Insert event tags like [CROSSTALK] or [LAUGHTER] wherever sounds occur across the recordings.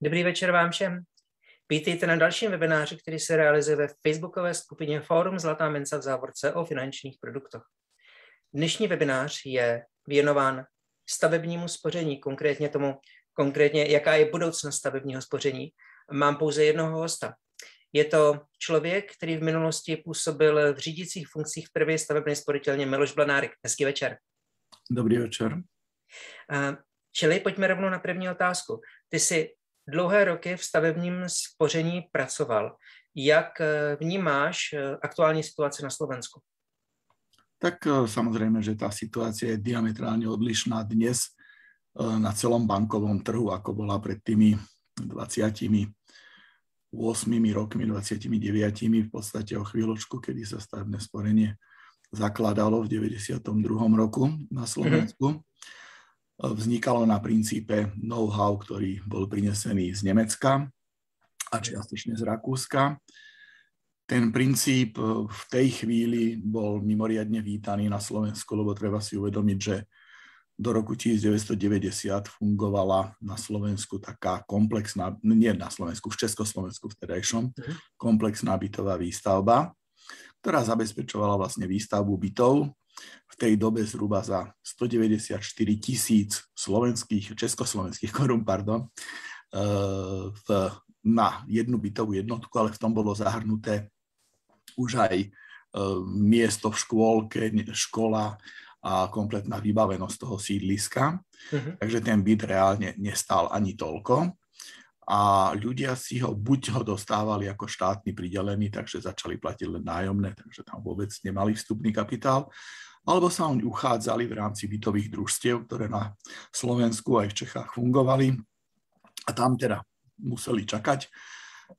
Dobrý večer vám všem. Vítejte na dalším webináři, který se realizuje ve facebookové skupině Fórum Zlatá mensa v závorce o finančních produktech. Dnešní webinář je věnován stavebnímu spoření, konkrétně tomu, konkrétně jaká je budoucnost stavebního spoření. Mám pouze jednoho hosta. Je to člověk, který v minulosti působil v řídících funkcích v první stavební sporitelně Miloš Blanárik. Hezký večer. Dobrý večer. Čili pojďme rovnou na první otázku. Ty jsi dlouhé roky v stavebním spoření pracoval. Jak eh, vnímáš eh, aktuální situaci na Slovensku? Tak eh, samozrejme, že tá situácia je diametrálne odlišná dnes na celom bankovom trhu, ako bola pred tými 28 rokmi, 29 v podstate o chvíľočku, kedy sa stavebné sporenie zakladalo v 92. roku na Slovensku. Mm-hmm vznikalo na princípe know-how, ktorý bol prinesený z Nemecka a čiastočne z Rakúska. Ten princíp e, v tej chvíli bol mimoriadne vítaný na Slovensku, lebo treba si uvedomiť, že do roku 1990 fungovala na Slovensku taká komplexná, nie na Slovensku, v Československu vtedajšom, mhm. komplexná bytová výstavba, ktorá zabezpečovala vlastne výstavbu bytov v tej dobe zhruba za 194 tisíc slovenských, československých korún, pardon, eh, v, na jednu bytovú jednotku, ale v tom bolo zahrnuté už aj eh, miesto v škôlke, škola a kompletná vybavenosť toho sídliska. Uh-huh. Takže ten byt reálne nestál ani toľko. A ľudia si ho, buď ho dostávali ako štátny pridelený, takže začali platiť len nájomné, takže tam vôbec nemali vstupný kapitál, alebo sa oni uchádzali v rámci bytových družstiev, ktoré na Slovensku aj v Čechách fungovali. A tam teda museli čakať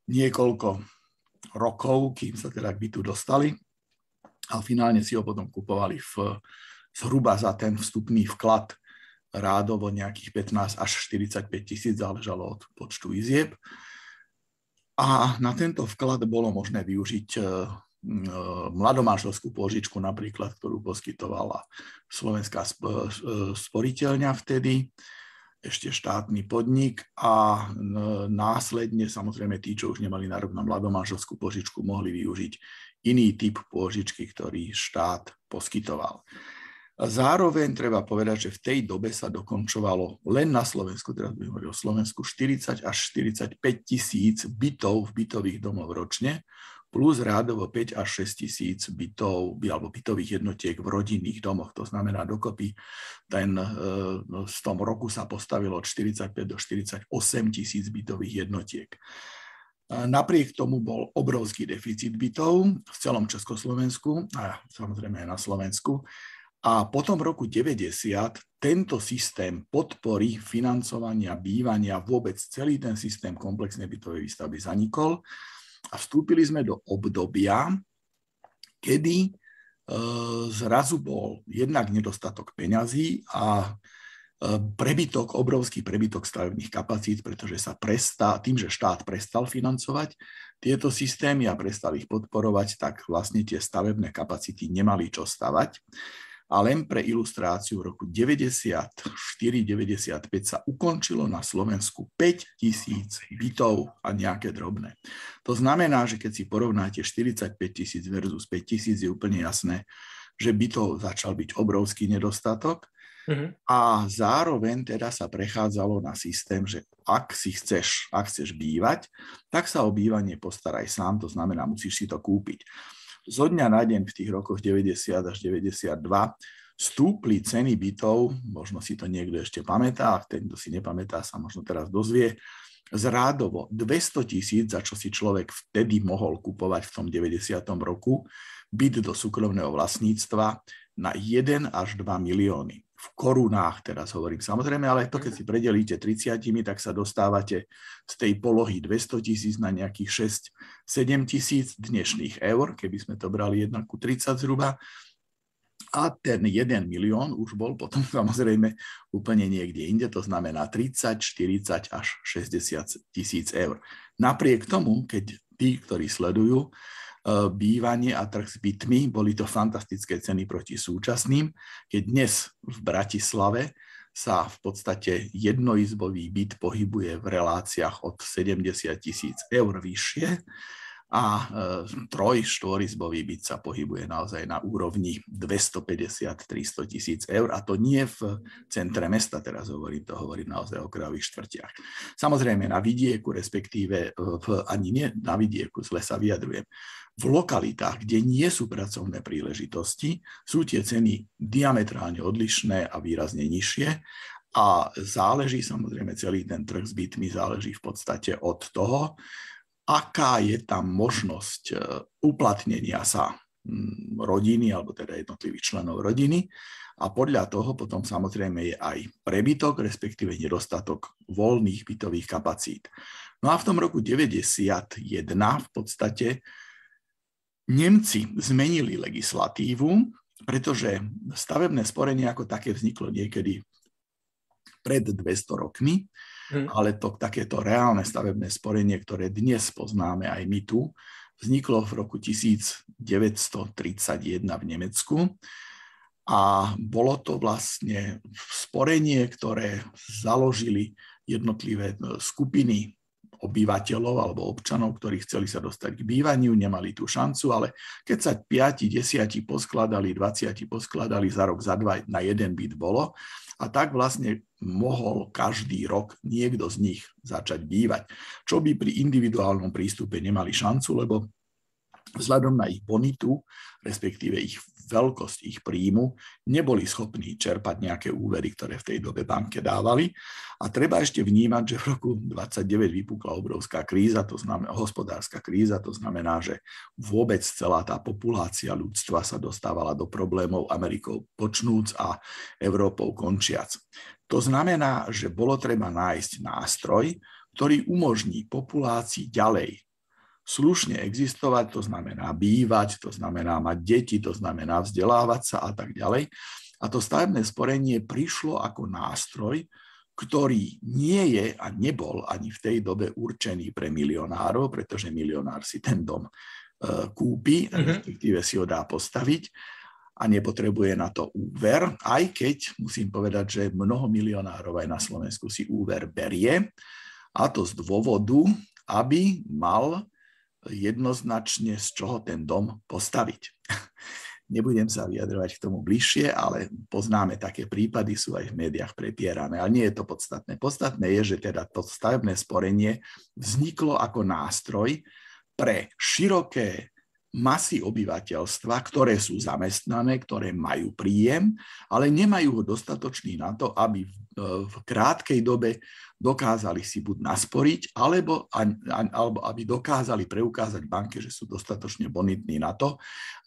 niekoľko rokov, kým sa teda k bytu dostali. A finálne si ho potom kupovali v, zhruba za ten vstupný vklad rádovo nejakých 15 až 45 tisíc, záležalo od počtu izieb. A na tento vklad bolo možné využiť mladomáželskú pôžičku napríklad, ktorú poskytovala Slovenská sporiteľňa vtedy, ešte štátny podnik a následne samozrejme tí, čo už nemali nárok na mladomáželskú požičku, mohli využiť iný typ pôžičky, ktorý štát poskytoval. Zároveň treba povedať, že v tej dobe sa dokončovalo len na Slovensku, teraz budem hovoriť o Slovensku, 40 až 45 tisíc bytov v bytových domov ročne, plus rádovo 5 až 6 tisíc bytov alebo bytových jednotiek v rodinných domoch. To znamená dokopy ten, e, v tom roku sa postavilo od 45 do 48 tisíc bytových jednotiek. Napriek tomu bol obrovský deficit bytov v celom Československu a samozrejme aj na Slovensku. A potom v roku 90 tento systém podpory financovania, bývania, vôbec celý ten systém komplexnej bytovej výstavby zanikol a vstúpili sme do obdobia, kedy e, zrazu bol jednak nedostatok peňazí a e, prebytok, obrovský prebytok stavebných kapacít, pretože sa prestá, tým, že štát prestal financovať tieto systémy a prestal ich podporovať, tak vlastne tie stavebné kapacity nemali čo stavať a len pre ilustráciu v roku 94-95 sa ukončilo na Slovensku 5 tisíc bytov a nejaké drobné. To znamená, že keď si porovnáte 45 tisíc versus 5 tisíc, je úplne jasné, že bytov začal byť obrovský nedostatok mm-hmm. a zároveň teda sa prechádzalo na systém, že ak si chceš, ak chceš bývať, tak sa o bývanie postaraj sám, to znamená, musíš si to kúpiť zo dňa na deň v tých rokoch 90 až 92 stúpli ceny bytov, možno si to niekto ešte pamätá, a ten, kto si nepamätá, sa možno teraz dozvie, zrádovo 200 tisíc, za čo si človek vtedy mohol kupovať v tom 90. roku, byt do súkromného vlastníctva na 1 až 2 milióny v korunách teraz hovorím samozrejme, ale to keď si predelíte 30, tak sa dostávate z tej polohy 200 tisíc na nejakých 6-7 tisíc dnešných eur, keby sme to brali 1 ku 30 zhruba. A ten 1 milión už bol potom [LAUGHS] samozrejme úplne niekde inde, to znamená 30, 40 až 60 tisíc eur. Napriek tomu, keď tí, ktorí sledujú, bývanie a trh s bytmi. Boli to fantastické ceny proti súčasným, keď dnes v Bratislave sa v podstate jednoizbový byt pohybuje v reláciách od 70 tisíc eur vyššie a e, troj, štvorizbový byt sa pohybuje naozaj na úrovni 250-300 tisíc eur a to nie v centre mesta, teraz hovorím, to hovorím naozaj o krajových štvrtiach. Samozrejme na vidieku, respektíve v, ani nie na vidieku, zle sa vyjadrujem, v lokalitách, kde nie sú pracovné príležitosti, sú tie ceny diametrálne odlišné a výrazne nižšie a záleží samozrejme celý ten trh s bytmi, záleží v podstate od toho, aká je tam možnosť e, uplatnenia sa mm, rodiny, alebo teda jednotlivých členov rodiny. A podľa toho potom samozrejme je aj prebytok, respektíve nedostatok voľných bytových kapacít. No a v tom roku 91 v podstate Nemci zmenili legislatívu, pretože stavebné sporenie ako také vzniklo niekedy pred 200 rokmi Hmm. Ale to takéto reálne stavebné sporenie, ktoré dnes poznáme aj my tu, vzniklo v roku 1931 v Nemecku a bolo to vlastne sporenie, ktoré založili jednotlivé e, skupiny obyvateľov alebo občanov, ktorí chceli sa dostať k bývaniu, nemali tú šancu, ale keď sa 5, 10 poskladali, 20 poskladali za rok, za dva na jeden byt bolo, a tak vlastne mohol každý rok niekto z nich začať bývať. Čo by pri individuálnom prístupe nemali šancu, lebo vzhľadom na ich bonitu, respektíve ich veľkosť ich príjmu, neboli schopní čerpať nejaké úvery, ktoré v tej dobe banke dávali. A treba ešte vnímať, že v roku 29 vypukla obrovská kríza, to znamená hospodárska kríza, to znamená, že vôbec celá tá populácia ľudstva sa dostávala do problémov Amerikou počnúc a Európou končiac. To znamená, že bolo treba nájsť nástroj, ktorý umožní populácii ďalej slušne existovať, to znamená bývať, to znamená mať deti, to znamená vzdelávať sa a tak ďalej. A to stavebné sporenie prišlo ako nástroj, ktorý nie je a nebol ani v tej dobe určený pre milionárov, pretože milionár si ten dom e, kúpi, mm-hmm. respektíve si ho dá postaviť a nepotrebuje na to úver, aj keď musím povedať, že mnoho milionárov aj na Slovensku si úver berie, a to z dôvodu, aby mal jednoznačne, z čoho ten dom postaviť. [LAUGHS] Nebudem sa vyjadrovať k tomu bližšie, ale poznáme také prípady, sú aj v médiách prepierané, ale nie je to podstatné. Podstatné je, že teda to stavebné sporenie vzniklo ako nástroj pre široké masy obyvateľstva, ktoré sú zamestnané, ktoré majú príjem, ale nemajú ho dostatočný na to, aby v krátkej dobe dokázali si buď nasporiť, alebo, alebo aby dokázali preukázať banke, že sú dostatočne bonitní na to,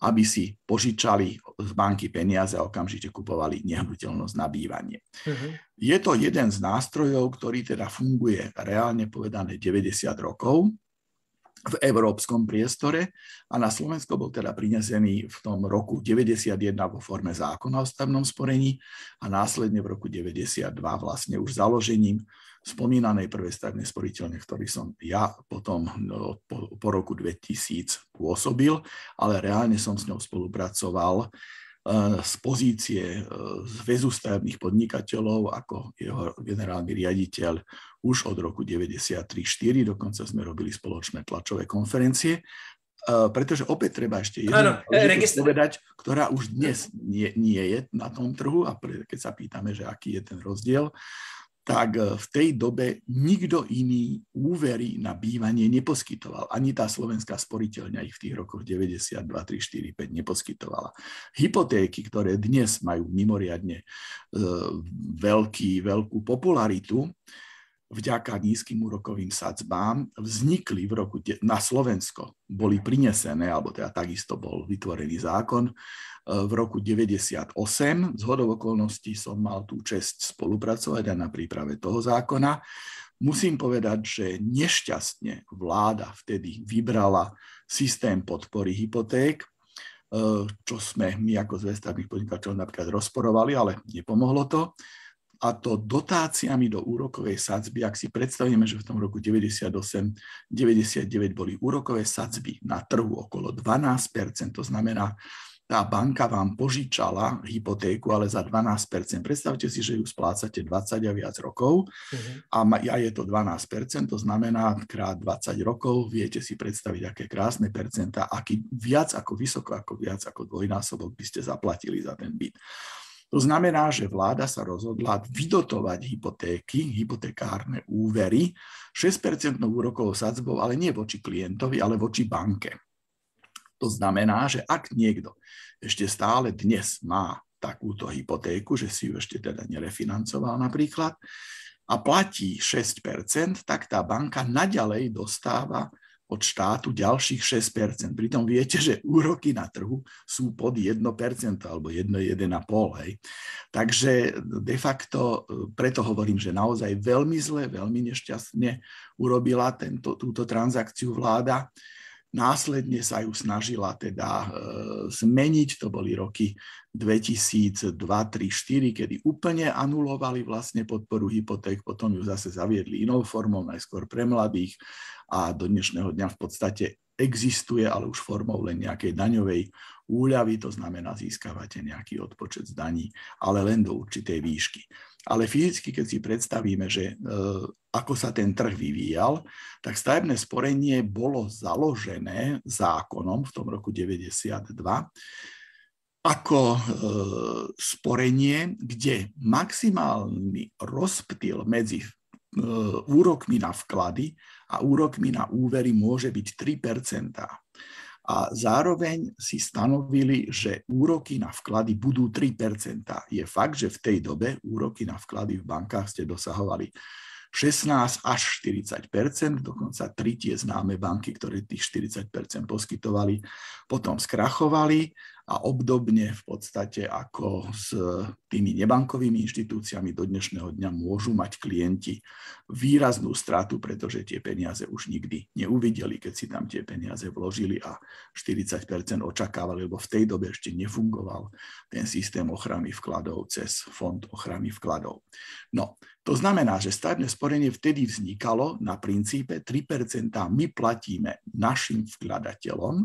aby si požičali z banky peniaze a okamžite kupovali nehnuteľnosť na bývanie. Uh-huh. Je to jeden z nástrojov, ktorý teda funguje reálne povedané 90 rokov v európskom priestore a na Slovensko bol teda prinesený v tom roku 91 vo forme zákona o stavnom sporení a následne v roku 92 vlastne už založením spomínanej prvej stavebnej sporiteľne, ktorý som ja potom no, po, po roku 2000 pôsobil, ale reálne som s ňou spolupracoval E, z pozície e, Zväzu stavebných podnikateľov ako jeho generálny riaditeľ už od roku 93-4, dokonca sme robili spoločné tlačové konferencie, e, pretože opäť treba ešte jednu povedať, ktorá už dnes nie, nie je na tom trhu a keď sa pýtame, že aký je ten rozdiel, tak e, v tej dobe nikto iný úvery na bývanie neposkytoval. Ani tá slovenská sporiteľňa ich v tých rokoch 92, 3, 4, 5 neposkytovala. Hypotéky, ktoré dnes majú mimoriadne e, veľký, veľkú popularitu, vďaka nízkym úrokovým sadzbám vznikli v roku na Slovensko, boli prinesené, alebo teda takisto bol vytvorený zákon, v roku 98. Z hodov okolností som mal tú čest spolupracovať aj na príprave toho zákona. Musím povedať, že nešťastne vláda vtedy vybrala systém podpory hypoték, čo sme my ako zvestavných podnikateľov napríklad rozporovali, ale nepomohlo to. A to dotáciami do úrokovej sadzby, ak si predstavíme, že v tom roku 98-99 boli úrokové sadzby na trhu okolo 12%, to znamená, tá banka vám požičala hypotéku, ale za 12%. Predstavte si, že ju splácate 20 a viac rokov uh-huh. a je to 12%, to znamená krát 20 rokov, viete si predstaviť, aké krásne percenta, aký viac ako vysoko, ako viac ako dvojnásobok by ste zaplatili za ten byt. To znamená, že vláda sa rozhodla vydotovať hypotéky, hypotekárne úvery 6% úrokovou sadzbou, ale nie voči klientovi, ale voči banke. To znamená, že ak niekto ešte stále dnes má takúto hypotéku, že si ju ešte teda nerefinancoval napríklad, a platí 6%, tak tá banka naďalej dostáva od štátu ďalších 6%. Pritom viete, že úroky na trhu sú pod 1% alebo 1, 1,5%. Hej. Takže de facto, preto hovorím, že naozaj veľmi zle, veľmi nešťastne urobila tento, túto transakciu vláda. Následne sa ju snažila teda e, zmeniť, to boli roky 2002, 3, 4, kedy úplne anulovali vlastne podporu hypoték, potom ju zase zaviedli inou formou, najskôr pre mladých. A do dnešného dňa v podstate existuje, ale už formou len nejakej daňovej úľavy, to znamená získavate nejaký odpočet z daní, ale len do určitej výšky. Ale fyzicky, keď si predstavíme, že e, ako sa ten trh vyvíjal, tak stavebné sporenie bolo založené zákonom v tom roku 92 ako e, sporenie, kde maximálny rozptyl medzi e, úrokmi na vklady a úrokmi na úvery môže byť 3 a zároveň si stanovili, že úroky na vklady budú 3% Je fakt, že v tej dobe úroky na vklady v bankách ste dosahovali 16 až 40% dokonca tri tie známe banky, ktoré tých 40% poskytovali, potom skrachovali a obdobne v podstate ako s tými nebankovými inštitúciami do dnešného dňa môžu mať klienti výraznú stratu, pretože tie peniaze už nikdy neuvideli, keď si tam tie peniaze vložili a 40% očakávali, lebo v tej dobe ešte nefungoval ten systém ochrany vkladov cez fond ochrany vkladov. No, to znamená, že stavebné sporenie vtedy vznikalo na princípe 3% my platíme našim vkladateľom,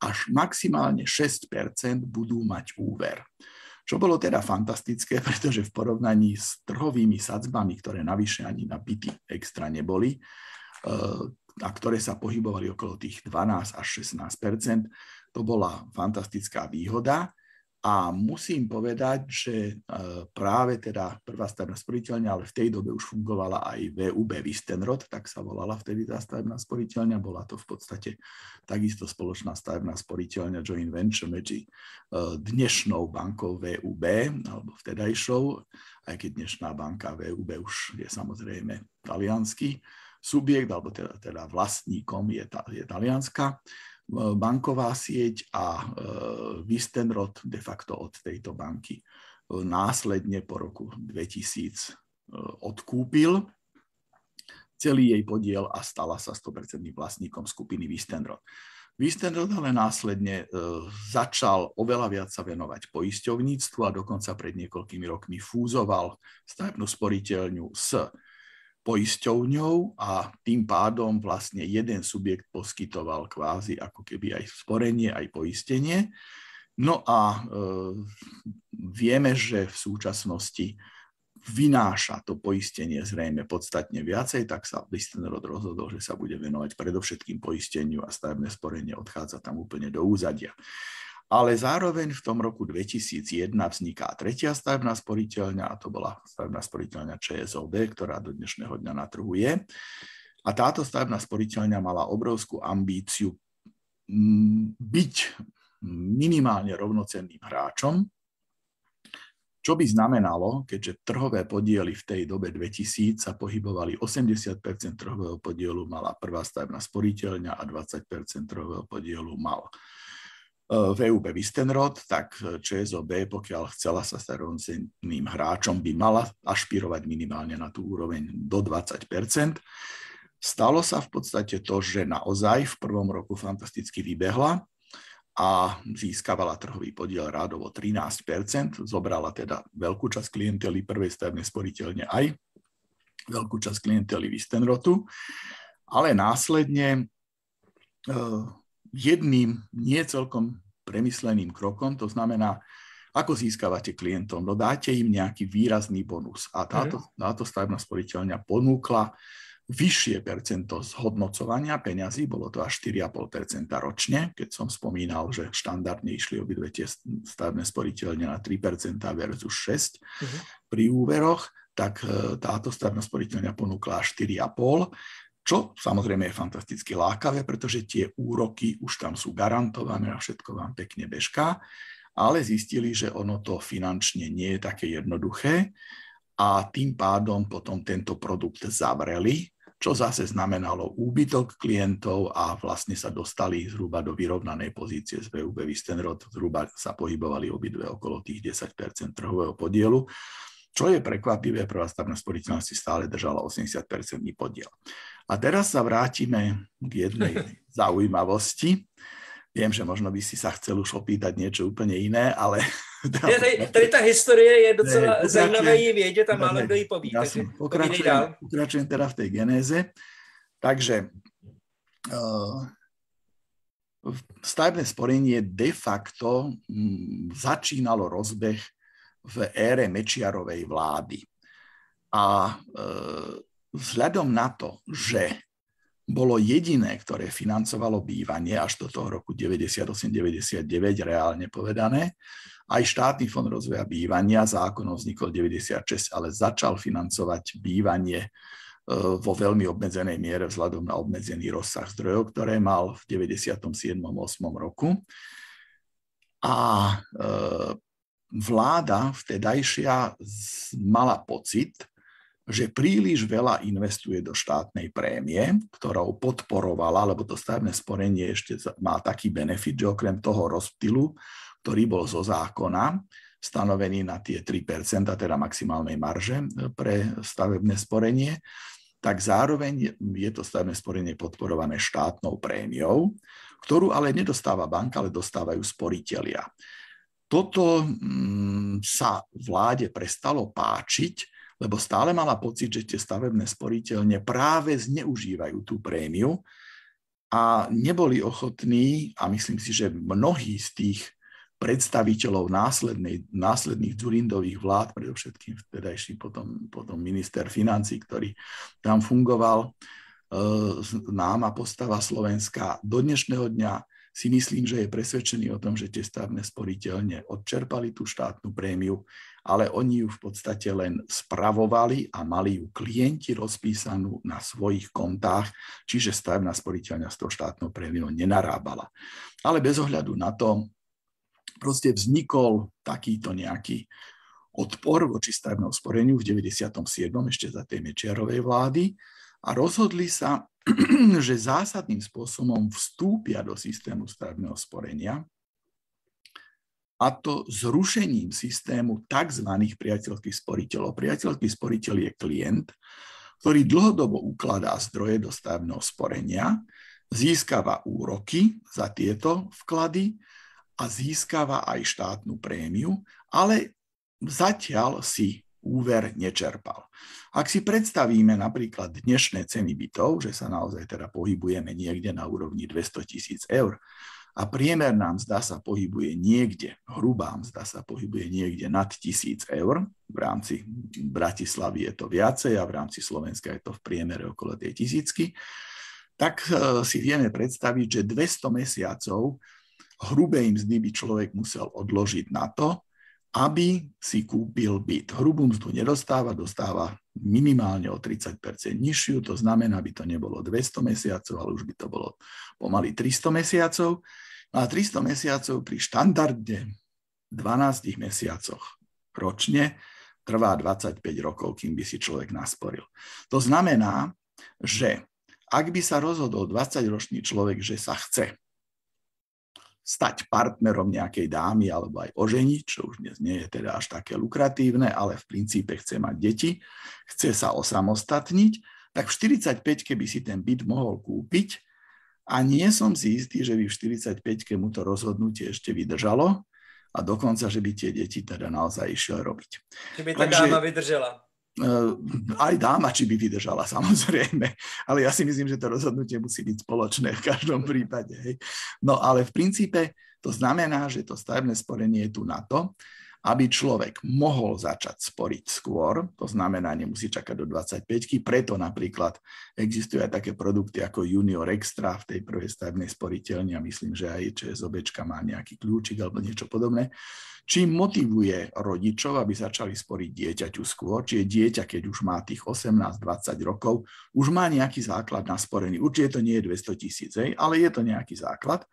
až maximálne 6% budú mať úver. Čo bolo teda fantastické, [LAUGHS] pretože v porovnaní s trhovými sadzbami, ktoré navyše ani na byty extra neboli, eh, a ktoré sa pohybovali okolo tých 12 až 16% to bola fantastická výhoda. A musím povedať, že e, práve teda prvá stavebná sporiteľňa, ale v tej dobe už fungovala aj VUB Vistenrod, tak sa volala vtedy tá stavebná sporiteľňa. Bola to v podstate takisto spoločná stavebná sporiteľňa joint venture medzi e, dnešnou bankou VUB, alebo vtedajšou, aj keď dnešná banka VUB už je samozrejme talianský subjekt, alebo teda, teda vlastníkom je, je talianska banková sieť a Wistenrod de facto od tejto banky následne po roku 2000 odkúpil celý jej podiel a stala sa 100% vlastníkom skupiny Wistenrod. Wistenrod ale následne začal oveľa viac sa venovať poisťovníctvu a dokonca pred niekoľkými rokmi fúzoval stavebnú sporiteľňu s poisťovňou a tým pádom vlastne jeden subjekt poskytoval kvázi ako keby aj sporenie, aj poistenie. No a e, vieme, že v súčasnosti vynáša to poistenie zrejme podstatne viacej, tak sa Listenrod rozhodol, že sa bude venovať predovšetkým poisteniu a stavebné sporenie odchádza tam úplne do úzadia ale zároveň v tom roku 2001 vzniká tretia stavebná sporiteľňa a to bola stavebná sporiteľňa ČSOB, ktorá do dnešného dňa na trhu je. A táto stavebná sporiteľňa mala obrovskú ambíciu mm, byť minimálne rovnocenným hráčom, čo by znamenalo, keďže trhové podiely v tej dobe 2000 sa pohybovali 80% trhového podielu mala prvá stavebná sporiteľňa a 20% trhového podielu mal VUB Wistenrod, tak ČSOB, pokiaľ chcela sa stať rovnocenným hráčom, by mala ašpirovať minimálne na tú úroveň do 20% Stalo sa v podstate to, že naozaj v prvom roku fantasticky vybehla a získavala trhový podiel rádovo 13% zobrala teda veľkú časť klientely prvej stavebnej sporiteľne aj veľkú časť klientely Wistenrotu, ale následne jedným nie celkom premysleným krokom, to znamená, ako získavate klientov? No dáte im nejaký výrazný bonus. A táto, mm. táto stavebná sporiteľňa ponúkla vyššie percento zhodnocovania peňazí, bolo to až 4,5% ročne, keď som spomínal, že štandardne išli obidve tie stavebné sporiteľne na 3% versus 6% uh-huh. pri úveroch, tak e, táto stavebná sporiteľňa ponúkla až 4,5%, čo samozrejme je fantasticky lákavé, pretože tie úroky už tam sú garantované a všetko vám pekne bežká, ale zistili, že ono to finančne nie je také jednoduché a tým pádom potom tento produkt zavreli čo zase znamenalo úbytok klientov a vlastne sa dostali zhruba do vyrovnanej pozície z VUB Vistenrod, zhruba sa pohybovali obidve okolo tých 10% trhového podielu, čo je prekvapivé, prvá stavná sporiteľnosť si stále držala 80% podiel. A teraz sa vrátime k jednej [LAUGHS] zaujímavosti. Viem, že možno by si sa chcel už opýtať niečo úplne iné, ale... [LAUGHS] Ne, tady, tady ta historie je docela ne, zajímavé ji vědět a málo kdo ji poví. Jasne, pokračujem, pokračujem teda v tej genéze. Takže uh, stavebné sporenie de facto m, začínalo rozbeh v ére Mečiarovej vlády. A uh, vzhľadom na to, že bolo jediné, ktoré financovalo bývanie až do toho roku 98-99 reálne povedané. Aj štátny fond rozvoja bývania zákonom vznikol 96, ale začal financovať bývanie e, vo veľmi obmedzenej miere vzhľadom na obmedzený rozsah zdrojov, ktoré mal v 97. 8. roku. A e, vláda vtedajšia mala pocit, že príliš veľa investuje do štátnej prémie, ktorou podporovala, lebo to stavebné sporenie ešte má taký benefit, že okrem toho rozptylu, ktorý bol zo zákona, stanovený na tie 3%, teda maximálnej marže e, pre stavebné sporenie, tak zároveň je to stavebné sporenie podporované štátnou prémiou, ktorú ale nedostáva banka, ale dostávajú sporiteľia. Toto mm, sa vláde prestalo páčiť, lebo stále mala pocit, že tie stavebné sporiteľne práve zneužívajú tú prémiu a neboli ochotní, a myslím si, že mnohí z tých predstaviteľov následnej, následných Dzurindových vlád, predovšetkým vtedajší potom, potom minister financí, ktorý tam fungoval, e, známa postava Slovenska. Do dnešného dňa si myslím, že je presvedčený o tom, že tie stavebné sporiteľne odčerpali tú štátnu prémiu ale oni ju v podstate len spravovali a mali ju klienti rozpísanú na svojich kontách, čiže stavebná sporiteľňa s tou štátnou prémiou nenarábala. Ale bez ohľadu na to, proste vznikol takýto nejaký odpor voči stavebnému sporeniu v 97. ešte za tej Mečiarovej vlády a rozhodli sa, [CLEARS THROAT] že zásadným spôsobom vstúpia do systému stavebného sporenia a to zrušením systému tzv. priateľských sporiteľov. Priateľský sporiteľ je klient, ktorý dlhodobo ukladá zdroje do stavebného sporenia, získava úroky za tieto vklady a získava aj štátnu prémiu, ale zatiaľ si úver nečerpal. Ak si predstavíme napríklad dnešné ceny bytov, že sa naozaj teda pohybujeme niekde na úrovni 200 tisíc eur, a priemerná mzda sa pohybuje niekde, hrubá mzda sa pohybuje niekde nad tisíc eur, v rámci Bratislavy je to viacej a v rámci Slovenska je to v priemere okolo tej tisícky, tak e, si vieme predstaviť, že 200 mesiacov hrubej mzdy by človek musel odložiť na to, aby si kúpil byt. Hrubú mzdu nedostáva, dostáva minimálne o 30% nižšiu, to znamená, by to nebolo 200 mesiacov, ale už by to bolo pomaly 300 mesiacov. No a 300 mesiacov pri štandardne 12 mesiacoch ročne trvá 25 rokov, kým by si človek nasporil. To znamená, že ak by sa rozhodol 20-ročný človek, že sa chce stať partnerom nejakej dámy alebo aj oženiť, čo už dnes nie je teda až také lukratívne, ale v princípe chce mať deti, chce sa osamostatniť, tak v 45 keby si ten byt mohol kúpiť a nie som si istý, že by v 45 mu to rozhodnutie ešte vydržalo a dokonca, že by tie deti teda naozaj išiel robiť. Či by tá Takže, dáma vydržela. Uh, aj dáma, či by vydržala, [LAUGHS] samozrejme. Ale ja si myslím, že to rozhodnutie musí byť spoločné v každom prípade. Hej. No ale v princípe To znamená, že to stavebné sporenie je tu na to, aby človek mohol začať sporiť skôr, to znamená, nemusí čakať do 25 preto napríklad existujú aj také produkty ako Junior Extra v tej prvej stavebnej sporiteľni a myslím, že aj ČSOBčka má nejaký kľúčik alebo niečo podobné, čím motivuje rodičov, aby začali sporiť dieťaťu skôr, čiže dieťa, keď už má tých 18-20 rokov, už má nejaký základ na sporení. Určite to nie je 200 tisíc, ale je to nejaký základ.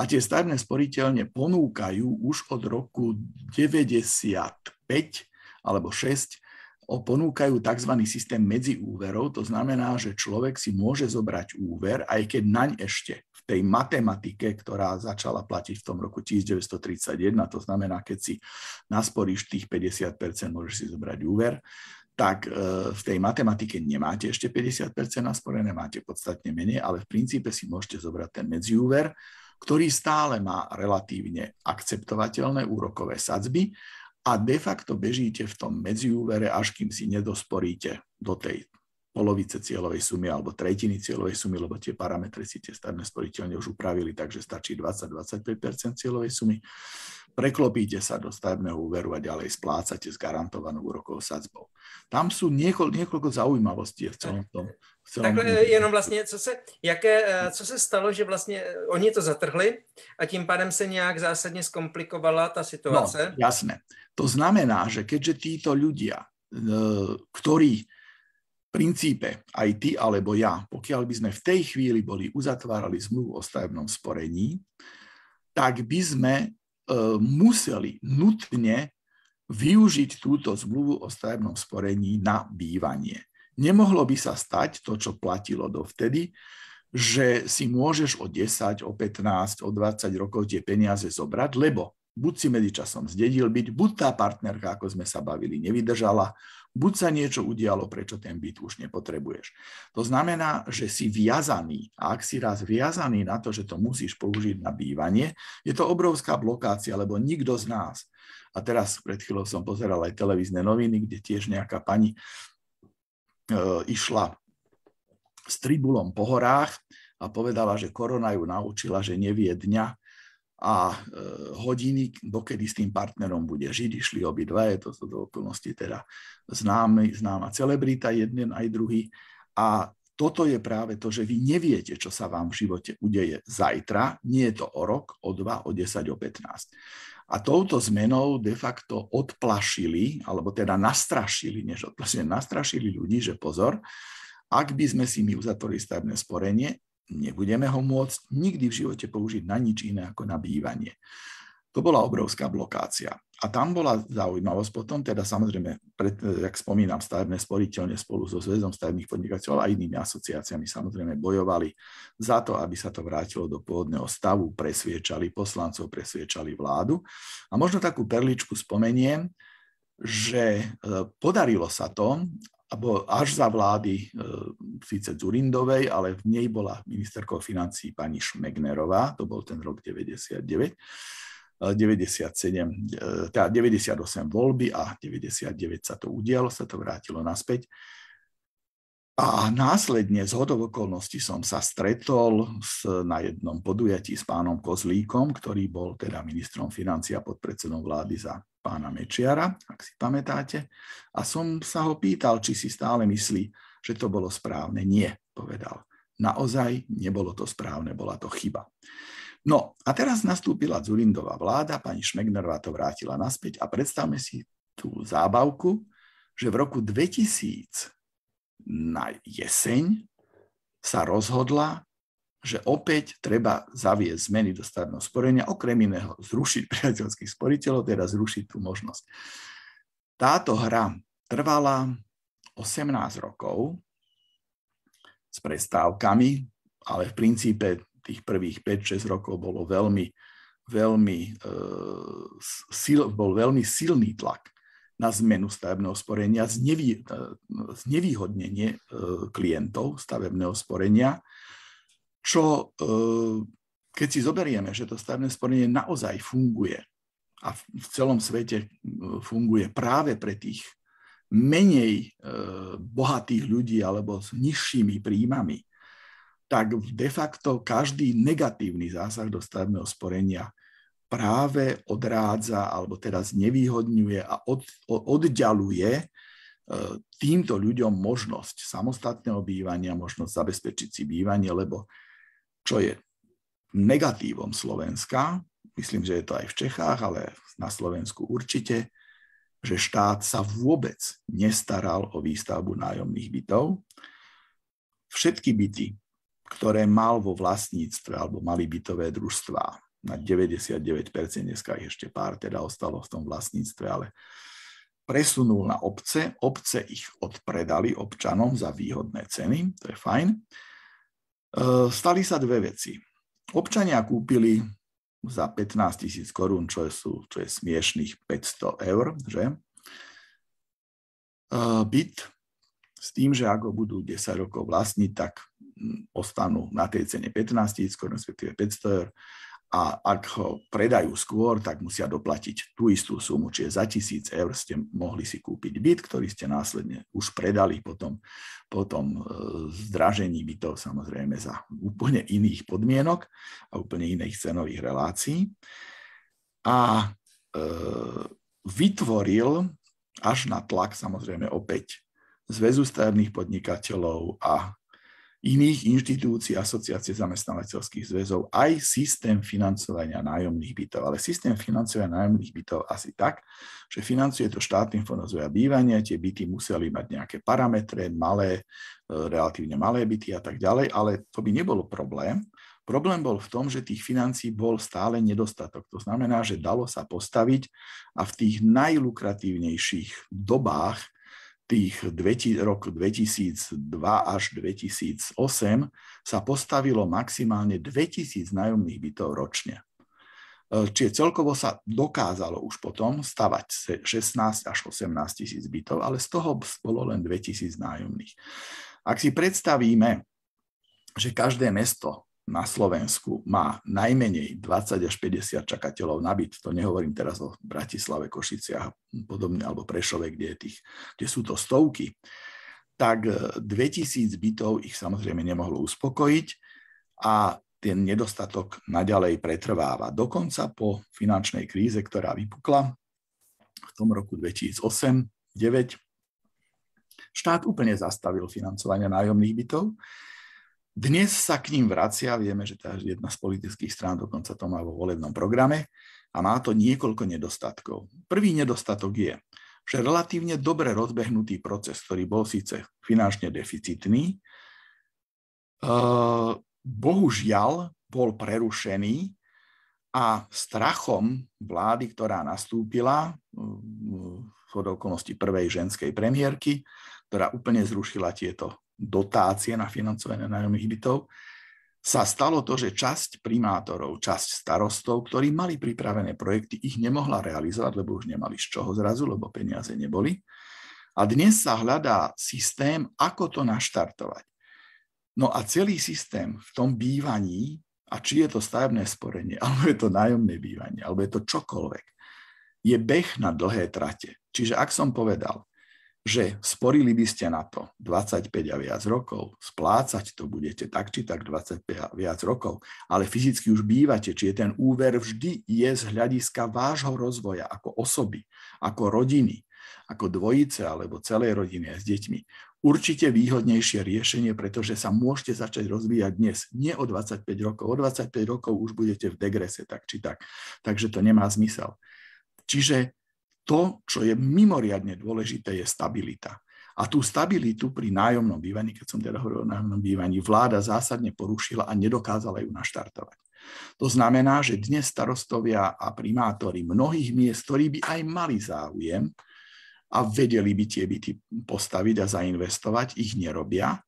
A tie stavebné sporiteľne ponúkajú už od roku 95 alebo 6 ponúkajú tzv. systém medziúverov. To znamená, že človek si môže zobrať úver, aj keď naň ešte tej matematike, ktorá začala platiť v tom roku 1931, to znamená, keď si nasporíš tých 50%, môžeš si zobrať úver, tak e, v tej matematike nemáte ešte 50% nasporené, máte podstatne menej, ale v princípe si môžete zobrať ten medziúver, ktorý stále má relatívne akceptovateľné úrokové sadzby a de facto bežíte v tom medziúvere, až kým si nedosporíte do tej polovice cieľovej sumy alebo tretiny cieľovej sumy, lebo tie parametre si tie stavebné sporiteľne už upravili, takže stačí 20-25% cieľovej sumy. Preklopíte sa do stavebného úveru a ďalej splácate s garantovanou úrokovou sadzbou. Tam sú niekoľko, niekoľko zaujímavostí v celom tom. V celom Takhle tom... jenom vlastně, co se, jaké, eh, co se stalo, že vlastně eh, oni to zatrhli a tím pádem se nějak zásadně skomplikovala ta situace? No, jasné. To znamená, že keďže títo ľudia, eh, ktorí princípe aj ty alebo ja, pokiaľ by sme v tej chvíli boli uzatvárali zmluvu o stavebnom sporení, tak by sme e, museli nutne využiť túto zmluvu o stavebnom sporení na bývanie. Nemohlo by sa stať to, čo platilo dovtedy, že si môžeš o 10, o 15, o 20 rokov tie peniaze zobrať, lebo buď si medzičasom zdedil byť, buď tá partnerka, ako sme sa bavili, nevydržala, buď sa niečo udialo, prečo ten byt už nepotrebuješ. To znamená, že si viazaný. A ak si raz viazaný na to, že to musíš použiť na bývanie, je to obrovská blokácia, lebo nikto z nás, a teraz pred chvíľou som pozeral aj televízne noviny, kde tiež nejaká pani e, išla s tribulom po horách a povedala, že korona ju naučila, že nevie dňa, a e, hodiny, dokedy s tým partnerom bude žiť. Išli obidva, je to do okolnosti teda známy, známa celebrita, jeden aj druhý. A toto je práve to, že vy neviete, čo sa vám v živote udeje zajtra, nie je to o rok, o dva, o 10, o 15. A touto zmenou de facto odplašili, alebo teda nastrašili, než odplašili, nastrašili ľudí, že pozor, ak by sme si my uzatvorili stavebné sporenie, nebudeme ho môcť nikdy v živote použiť na nič iné ako na bývanie. To bola obrovská blokácia. A tam bola zaujímavosť potom, teda samozrejme, pred, jak spomínam, stavebné sporiteľne spolu so Zväzom stavebných podnikateľov a inými asociáciami samozrejme bojovali za to, aby sa to vrátilo do pôvodného stavu, presviečali poslancov, presviečali vládu. A možno takú perličku spomeniem, že e, podarilo sa to alebo až za vlády e, síce Zurindovej, ale v nej bola ministerkou financí pani Šmegnerová, to bol ten rok 99, 97, e, teda 98 voľby a 99 sa to udialo, sa to vrátilo naspäť. A následne z hodov okolností som sa stretol s, na jednom podujatí s pánom Kozlíkom, ktorý bol teda ministrom financií a podpredsedom vlády za pána Mečiara, ak si pamätáte. A som sa ho pýtal, či si stále myslí, že to bolo správne. Nie, povedal. Naozaj nebolo to správne, bola to chyba. No a teraz nastúpila Zulindová vláda, pani Šmegnerová to vrátila naspäť a predstavme si tú zábavku, že v roku 2000 na jeseň sa rozhodla, že opäť treba zaviesť zmeny do stavebného sporenia, okrem iného zrušiť priateľských sporiteľov, teda zrušiť tú možnosť. Táto hra trvala 18 rokov s prestávkami, ale v princípe tých prvých 5-6 rokov bolo veľmi, veľmi, e, sil, bol veľmi silný tlak na zmenu stavebného sporenia, znevý, znevýhodnenie e, klientov stavebného sporenia, čo e, keď si zoberieme, že to stavebné sporenie naozaj funguje a v celom svete e, funguje práve pre tých menej bohatých ľudí alebo s nižšími príjmami, tak de facto každý negatívny zásah do stavebného sporenia práve odrádza alebo teraz nevýhodňuje a od, oddialuje e, týmto ľuďom možnosť samostatného bývania, možnosť zabezpečiť si bývanie, lebo čo je negatívom Slovenska, myslím, že je to aj v Čechách, ale na Slovensku určite, že štát sa vôbec nestaral o výstavbu nájomných bytov. Všetky byty, ktoré mal vo vlastníctve alebo mali bytové družstvá, na 99%, dneska ich ešte pár teda ostalo v tom vlastníctve, ale presunul na obce, obce ich odpredali občanom za výhodné ceny, to je fajn. E, stali sa dve veci. Občania kúpili za 15 tisíc korún, čo, sú, čo je smiešných 500 eur, že? E, byt s tým, že ako budú 10 rokov vlastniť, tak ostanú na tej cene 15 tisíc respektíve 500 eur a ak ho predajú skôr, tak musia doplatiť tú istú sumu, čiže za tisíc eur ste mohli si kúpiť byt, ktorý ste následne už predali potom, potom e, zdražení bytov samozrejme za úplne iných podmienok a úplne iných cenových relácií. A e, vytvoril až na tlak samozrejme opäť Zväzu stavebných podnikateľov a iných inštitúcií, asociácie zamestnávateľských zväzov, aj systém financovania nájomných bytov. Ale systém financovania nájomných bytov asi tak, že financuje to štátny fond rozvoja bývania, tie byty museli mať nejaké parametre, malé, e, relatívne malé byty a tak ďalej, ale to by nebol problém. Problém bol v tom, že tých financí bol stále nedostatok. To znamená, že dalo sa postaviť a v tých najlukratívnejších dobách tých rok 2002 až 2008 sa postavilo maximálne 2000 nájomných bytov ročne. E, čiže celkovo sa dokázalo už potom stavať 16 až 18 tisíc bytov, ale z toho bolo len 2000 nájomných. Ak si predstavíme, že každé mesto na Slovensku má najmenej 20 až 50 čakateľov na byt. To nehovorím teraz o Bratislave, Košiciach a podobne, alebo Prešove, kde, je tých, kde sú to stovky. Tak 2000 e, bytov ich samozrejme nemohlo uspokojiť a ten nedostatok naďalej pretrváva. Dokonca po finančnej kríze, ktorá vypukla v tom roku 2008-2009, štát úplne zastavil financovanie nájomných bytov dnes sa k ním vracia, vieme, že tá jedna z politických strán dokonca to má vo volebnom programe a má to niekoľko nedostatkov. Prvý nedostatok je, že relatívne dobre rozbehnutý proces, ktorý bol síce finančne deficitný, eh, bohužiaľ bol prerušený a strachom vlády, ktorá nastúpila v okolnosti prvej ženskej premiérky, ktorá úplne zrušila tieto dotácie na financovanie nájomných bytov, sa stalo to, že časť primátorov, časť starostov, ktorí mali pripravené projekty, ich nemohla realizovať, lebo už nemali z čoho zrazu, lebo peniaze neboli. A dnes sa hľadá systém, ako to naštartovať. No a celý systém v tom bývaní, a či je to stavebné sporenie, [LAUGHS] alebo je to nájomné bývanie, alebo je to čokoľvek, je beh na dlhé trate. Čiže ak som povedal, že sporili by ste na to 25 a viac rokov, splácať to budete tak či tak 25 a viac rokov, ale fyzicky už bývate, či je ten úver vždy je z hľadiska vášho rozvoja ako osoby, ako rodiny, ako dvojice alebo celej rodiny s deťmi. Určite výhodnejšie riešenie, pretože sa môžete začať rozvíjať dnes, nie o 25 rokov. O 25 rokov už budete v degrese, tak či tak. Takže to nemá zmysel. Čiže to, čo je mimoriadne dôležité, je stabilita. A tú stabilitu pri nájomnom bývaní, keď som teda hovoril o nájomnom bývaní, vláda zásadne porušila a nedokázala ju naštartovať. To znamená, že dnes starostovia a primátori mnohých miest, ktorí by aj mali záujem a vedeli by tie byty postaviť a zainvestovať, ich nerobia,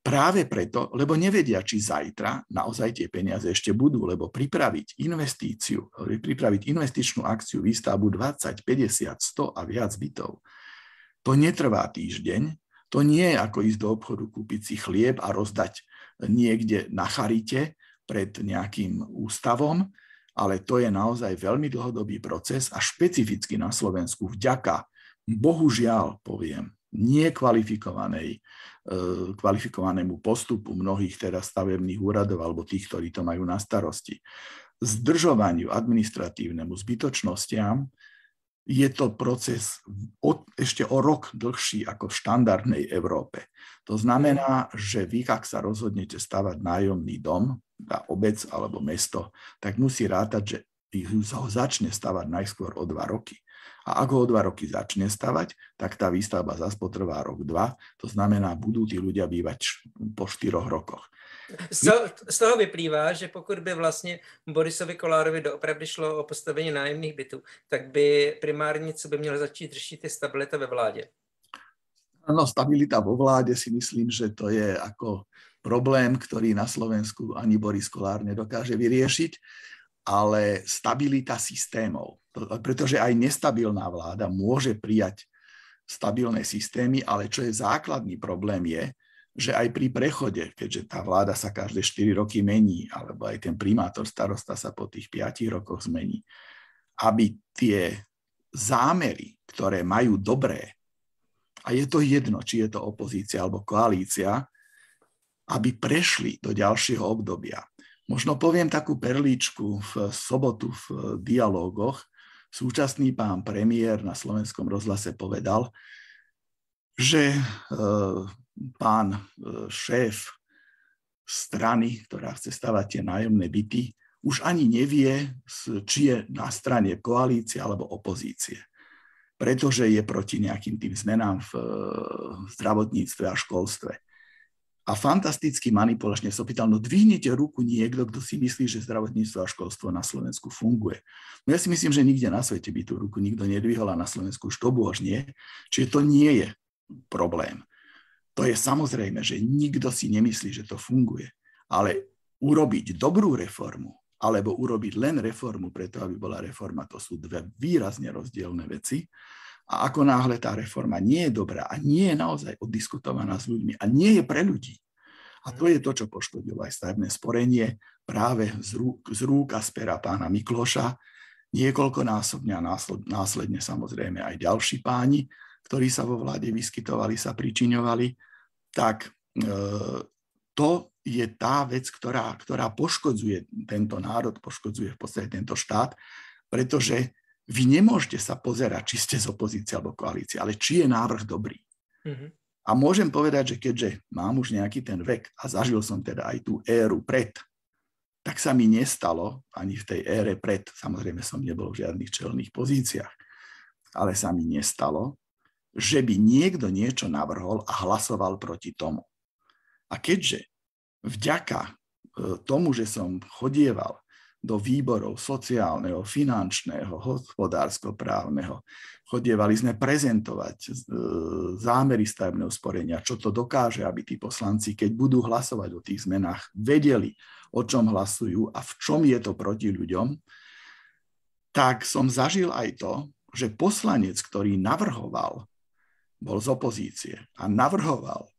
Práve preto, lebo nevedia, či zajtra naozaj tie peniaze ešte budú, lebo pripraviť investíciu, pripraviť investičnú akciu, výstavbu 20, 50, 100 a viac bytov, to netrvá týždeň, to nie je ako ísť do obchodu, kúpiť si chlieb a rozdať niekde na charite pred nejakým ústavom, ale to je naozaj veľmi dlhodobý proces a špecificky na Slovensku vďaka, bohužiaľ poviem, nekvalifikovanej, e, kvalifikovanému postupu mnohých teraz stavebných úradov alebo tých, ktorí to majú na starosti. zdržovaniu administratívnemu, zbytočnostiam, je to proces od, ešte o rok dlhší ako v štandardnej Európe. To znamená, že vy, ak sa rozhodnete stavať nájomný dom, tá obec alebo mesto, tak musí rátať, že ho začne stavať najskôr o dva roky. A ak ho o dva roky začne stavať, tak tá výstavba zase potrvá rok, dva. To znamená, budú tí ľudia bývať po štyroch rokoch. Z toho, z toho vyplývá, že pokud by vlastně Borisovi Kolárovi doopravdy šlo o postavení nájemných bytů, tak by primárně co by měl začít řešit je stabilita ve vládě. No, stabilita vo vláde si myslím, že to je ako problém, ktorý na Slovensku ani Boris Kolár nedokáže vyriešiť ale stabilita systémov. Pretože aj nestabilná vláda môže prijať stabilné systémy, ale čo je základný problém je, že aj pri prechode, keďže tá vláda sa každé 4 roky mení, alebo aj ten primátor starosta sa po tých 5 rokoch zmení, aby tie zámery, ktoré majú dobré, a je to jedno, či je to opozícia alebo koalícia, aby prešli do ďalšieho obdobia. Možno poviem takú perličku v sobotu v dialógoch. Súčasný pán premiér na slovenskom rozhlase povedal, že e, pán e, šéf strany, ktorá chce stavať tie nájomné byty, už ani nevie, či je na strane koalície alebo opozície. Pretože je proti nejakým tým zmenám v e, zdravotníctve a školstve a fantasticky manipulačne sa pýtal, no dvihnete ruku niekto, kto si myslí, že zdravotníctvo a školstvo na Slovensku funguje. No ja si myslím, že nikde na svete by tú ruku nikto nedvihol a na Slovensku už to už nie. Čiže to nie je problém. To je samozrejme, že nikto si nemyslí, že to funguje. Ale urobiť dobrú reformu alebo urobiť len reformu preto, aby bola reforma, to sú dve výrazne rozdielne veci. A ako náhle tá reforma nie je dobrá a nie je naozaj oddiskutovaná s ľuďmi a nie je pre ľudí, a to je to, čo poškodilo aj stavebné sporenie práve z rúk, z rúk a z pera pána Mikloša, niekoľkonásobne a následne samozrejme aj ďalší páni, ktorí sa vo vláde vyskytovali, sa pričiňovali, tak e, to je tá vec, ktorá, ktorá poškodzuje tento národ, poškodzuje v podstate tento štát, pretože vy nemôžete sa pozerať, či ste z opozície alebo koalície, ale či je návrh dobrý. Mm-hmm. A môžem povedať, že keďže mám už nejaký ten vek a zažil som teda aj tú éru pred, tak sa mi nestalo ani v tej ére pred, samozrejme som nebol v žiadnych čelných pozíciách, ale sa mi nestalo, že by niekto niečo navrhol a hlasoval proti tomu. A keďže vďaka e, tomu, že som chodieval do výborov sociálneho, finančného, hospodársko-právneho. Chodievali sme prezentovať e, zámery stavebného sporenia, čo to dokáže, aby tí poslanci, keď budú hlasovať o tých zmenách, vedeli, o čom hlasujú a v čom je to proti ľuďom, tak som zažil aj to, že poslanec, ktorý navrhoval, bol z opozície a navrhoval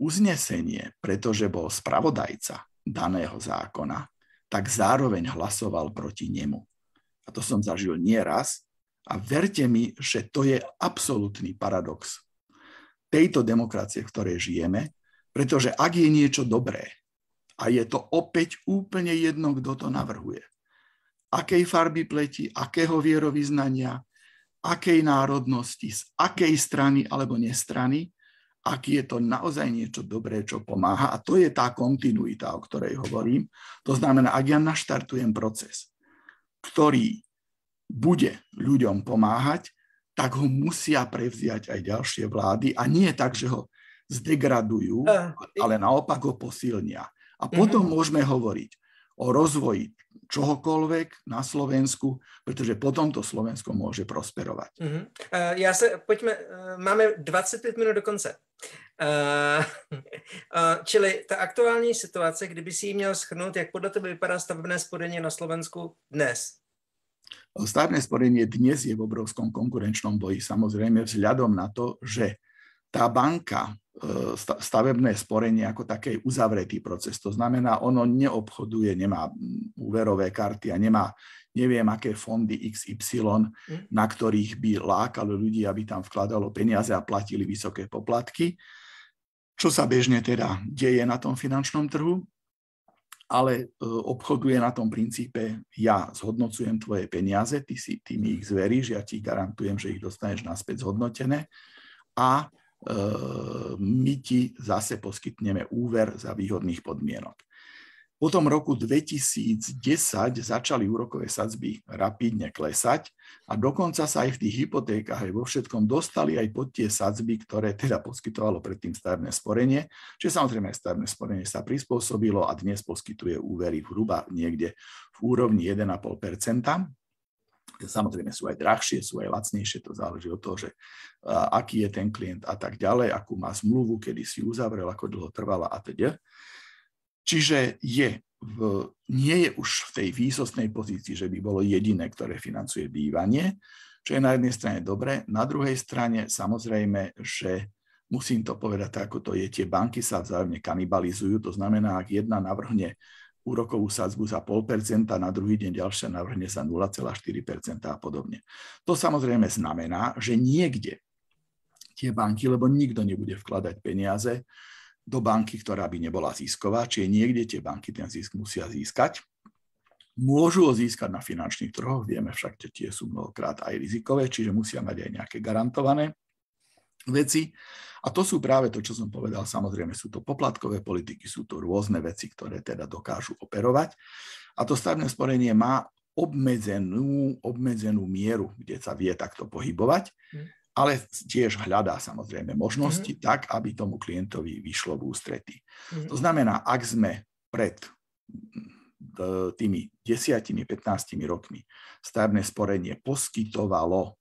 uznesenie, pretože bol spravodajca daného zákona, tak zároveň hlasoval proti nemu. A to som zažil nieraz. A verte mi, že to je absolútny paradox tejto demokracie, v ktorej žijeme, pretože ak je niečo dobré, a je to opäť úplne jedno, kto to navrhuje, akej farby pleti, akého vierovýznania, akej národnosti, z akej strany alebo nestrany, ak je to naozaj niečo dobré, čo pomáha. A to je tá kontinuita, o ktorej hovorím. To znamená, ak ja naštartujem proces, ktorý bude ľuďom pomáhať, tak ho musia prevziať aj ďalšie vlády a nie tak, že ho zdegradujú, ale naopak ho posilnia. A potom mhm. môžeme hovoriť o rozvoji čohokoľvek na Slovensku, pretože potom to Slovensko môže prosperovať. Uh-huh. Uh, já se, pojďme, uh, máme 25 minut do konce. Uh, uh, čili ta aktuální situace, kdyby si ji měl schrnout, jak podle tebe vypadá stavebné sporenie na Slovensku dnes? Stavebné sporenie dnes je v obrovskom konkurenčnom boji. Samozrejme vzhľadom na to, že tá banka E, stavebné sporenie ako taký uzavretý proces. To znamená, ono neobchoduje, nemá úverové karty a nemá neviem aké fondy XY, mm. na ktorých by lákalo ľudí, aby tam vkladalo peniaze a platili vysoké poplatky, čo sa bežne teda deje na tom finančnom trhu. ale e, obchoduje na tom princípe, ja zhodnocujem tvoje peniaze, ty, si, ty mi ich zveríš, ja ti garantujem, že ich dostaneš naspäť zhodnotené a my ti zase poskytneme úver za výhodných podmienok. Po tom roku 2010 začali úrokové sadzby rapidne klesať a dokonca sa aj v tých hypotékach aj vo všetkom dostali aj pod tie sadzby, ktoré teda poskytovalo predtým stavebné sporenie. Čiže samozrejme stavebné sporenie sa prispôsobilo a dnes poskytuje úvery hruba niekde v úrovni 1,5 Samozrejme sú aj drahšie, sú aj lacnejšie, to záleží od toho, že aký je ten klient a tak ďalej, akú má zmluvu, kedy si uzavrel, ako dlho trvala a teda. Čiže je v, nie je už v tej výsostnej pozícii, že by bolo jediné, ktoré financuje bývanie, čo je na jednej strane dobre. Na druhej strane samozrejme, že musím to povedať ako to je, tie banky sa vzájomne kanibalizujú, to znamená, ak jedna navrhne úrokovú sadzbu za 0,5%, na druhý deň ďalšia navrhne za 0,4% a podobne. To samozrejme znamená, že niekde tie banky, lebo nikto nebude vkladať peniaze do banky, ktorá by nebola zisková, čiže niekde tie banky ten zisk musia získať. Môžu ho získať na finančných trhoch, vieme však, že tie sú mnohokrát aj rizikové, čiže musia mať aj nejaké garantované veci. A to sú práve to, čo som povedal, samozrejme sú to poplatkové politiky, sú to rôzne veci, ktoré teda dokážu operovať. A to stavné sporenie má obmedzenú, obmedzenú mieru, kde sa vie takto pohybovať. Hm ale tiež hľadá samozrejme možnosti mm-hmm. tak, aby tomu klientovi vyšlo v ústretí. Mm-hmm. To znamená, ak sme pred tými 10-15 rokmi stavebné sporenie poskytovalo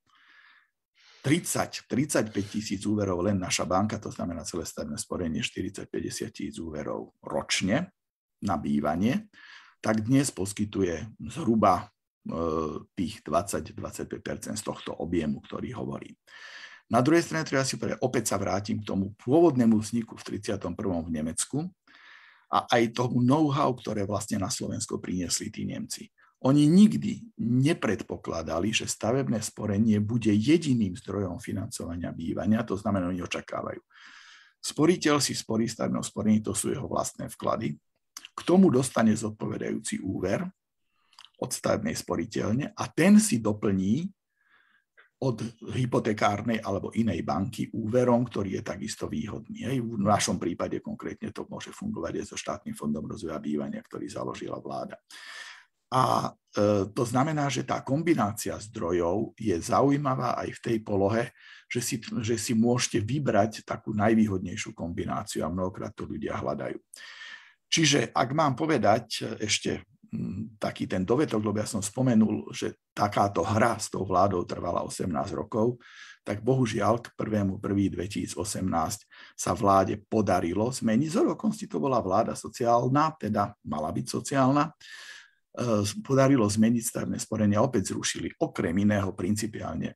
30-35 tisíc úverov len naša banka, to znamená celé stavebné sporenie 40-50 tisíc úverov ročne na bývanie, tak dnes poskytuje zhruba E, tých 20-25 z tohto objemu, ktorý hovorí. Na druhej strane treba si povedať, opäť sa vrátim k tomu pôvodnému vzniku v 31. v Nemecku a aj tomu know-how, ktoré vlastne na Slovensko priniesli tí Nemci. Oni nikdy nepredpokladali, že stavebné sporenie bude jediným zdrojom financovania bývania, to znamená, oni očakávajú. Sporiteľ si sporí stavebného sporení, to sú jeho vlastné vklady. K tomu dostane zodpovedajúci úver, od stavebnej sporiteľne a ten si doplní od hypotekárnej alebo inej banky úverom, ktorý je takisto výhodný. Hej. V našom prípade konkrétne to môže fungovať aj so štátnym fondom rozvoja bývania, ktorý založila vláda. A e, to znamená, že tá kombinácia zdrojov je zaujímavá aj v tej polohe, že si, že si môžete vybrať takú najvýhodnejšiu kombináciu a mnohokrát to ľudia hľadajú. Čiže ak mám povedať ešte taký ten dovetok, lebo ja som spomenul, že takáto hra s tou vládou trvala 18 rokov, tak bohužiaľ k 1.1.2018 sa vláde podarilo zmeniť. Z okolností to bola vláda sociálna, teda mala byť sociálna, e, podarilo zmeniť stavebné sporenia, opäť zrušili okrem iného principiálne e,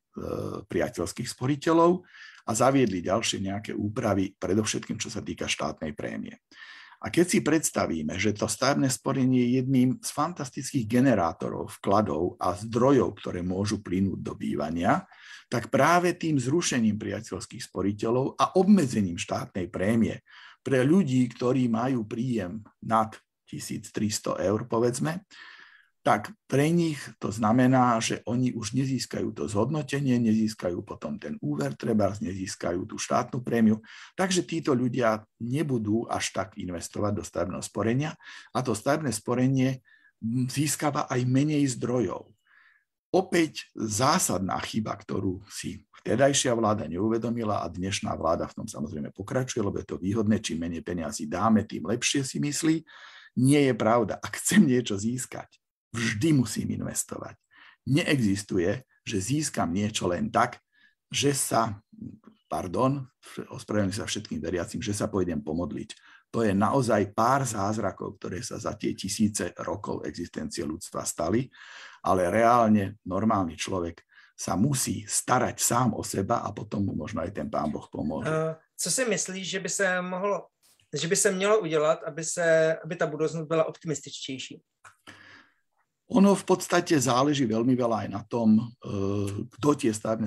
priateľských sporiteľov a zaviedli ďalšie nejaké úpravy, predovšetkým čo sa týka štátnej prémie. A keď si predstavíme, že to stavebné sporenie je jedným z fantastických generátorov vkladov a zdrojov, ktoré môžu plynúť do bývania, tak práve tým zrušením priateľských sporiteľov a obmedzením štátnej prémie pre ľudí, ktorí majú príjem nad 1300 eur, povedzme, tak pre nich to znamená, že oni už nezískajú to zhodnotenie, nezískajú potom ten úver, treba nezískajú tú štátnu prémiu. Takže títo ľudia nebudú až tak investovať do stavebného sporenia a to stavebné sporenie získava aj menej zdrojov. Opäť zásadná chyba, ktorú si vtedajšia vláda neuvedomila a dnešná vláda v tom samozrejme pokračuje, lebo je to výhodné, čím menej peniazy dáme, tým lepšie si myslí. Nie je pravda. Ak chcem niečo získať, vždy musím investovať. Neexistuje, že získam niečo len tak, že sa, pardon, ospravedlňujem sa všetkým veriacim, že sa pôjdem pomodliť. To je naozaj pár zázrakov, ktoré sa za tie tisíce rokov existencie ľudstva stali, ale reálne normálny človek sa musí starať sám o seba a potom mu možno aj ten pán Boh pomôže. Uh, co si myslíš, že by se mohlo, že by se mělo udělat, aby, se, aby ta budoucnost byla optimističtější? Ono v podstate záleží veľmi veľa aj na tom, kto tie stavebné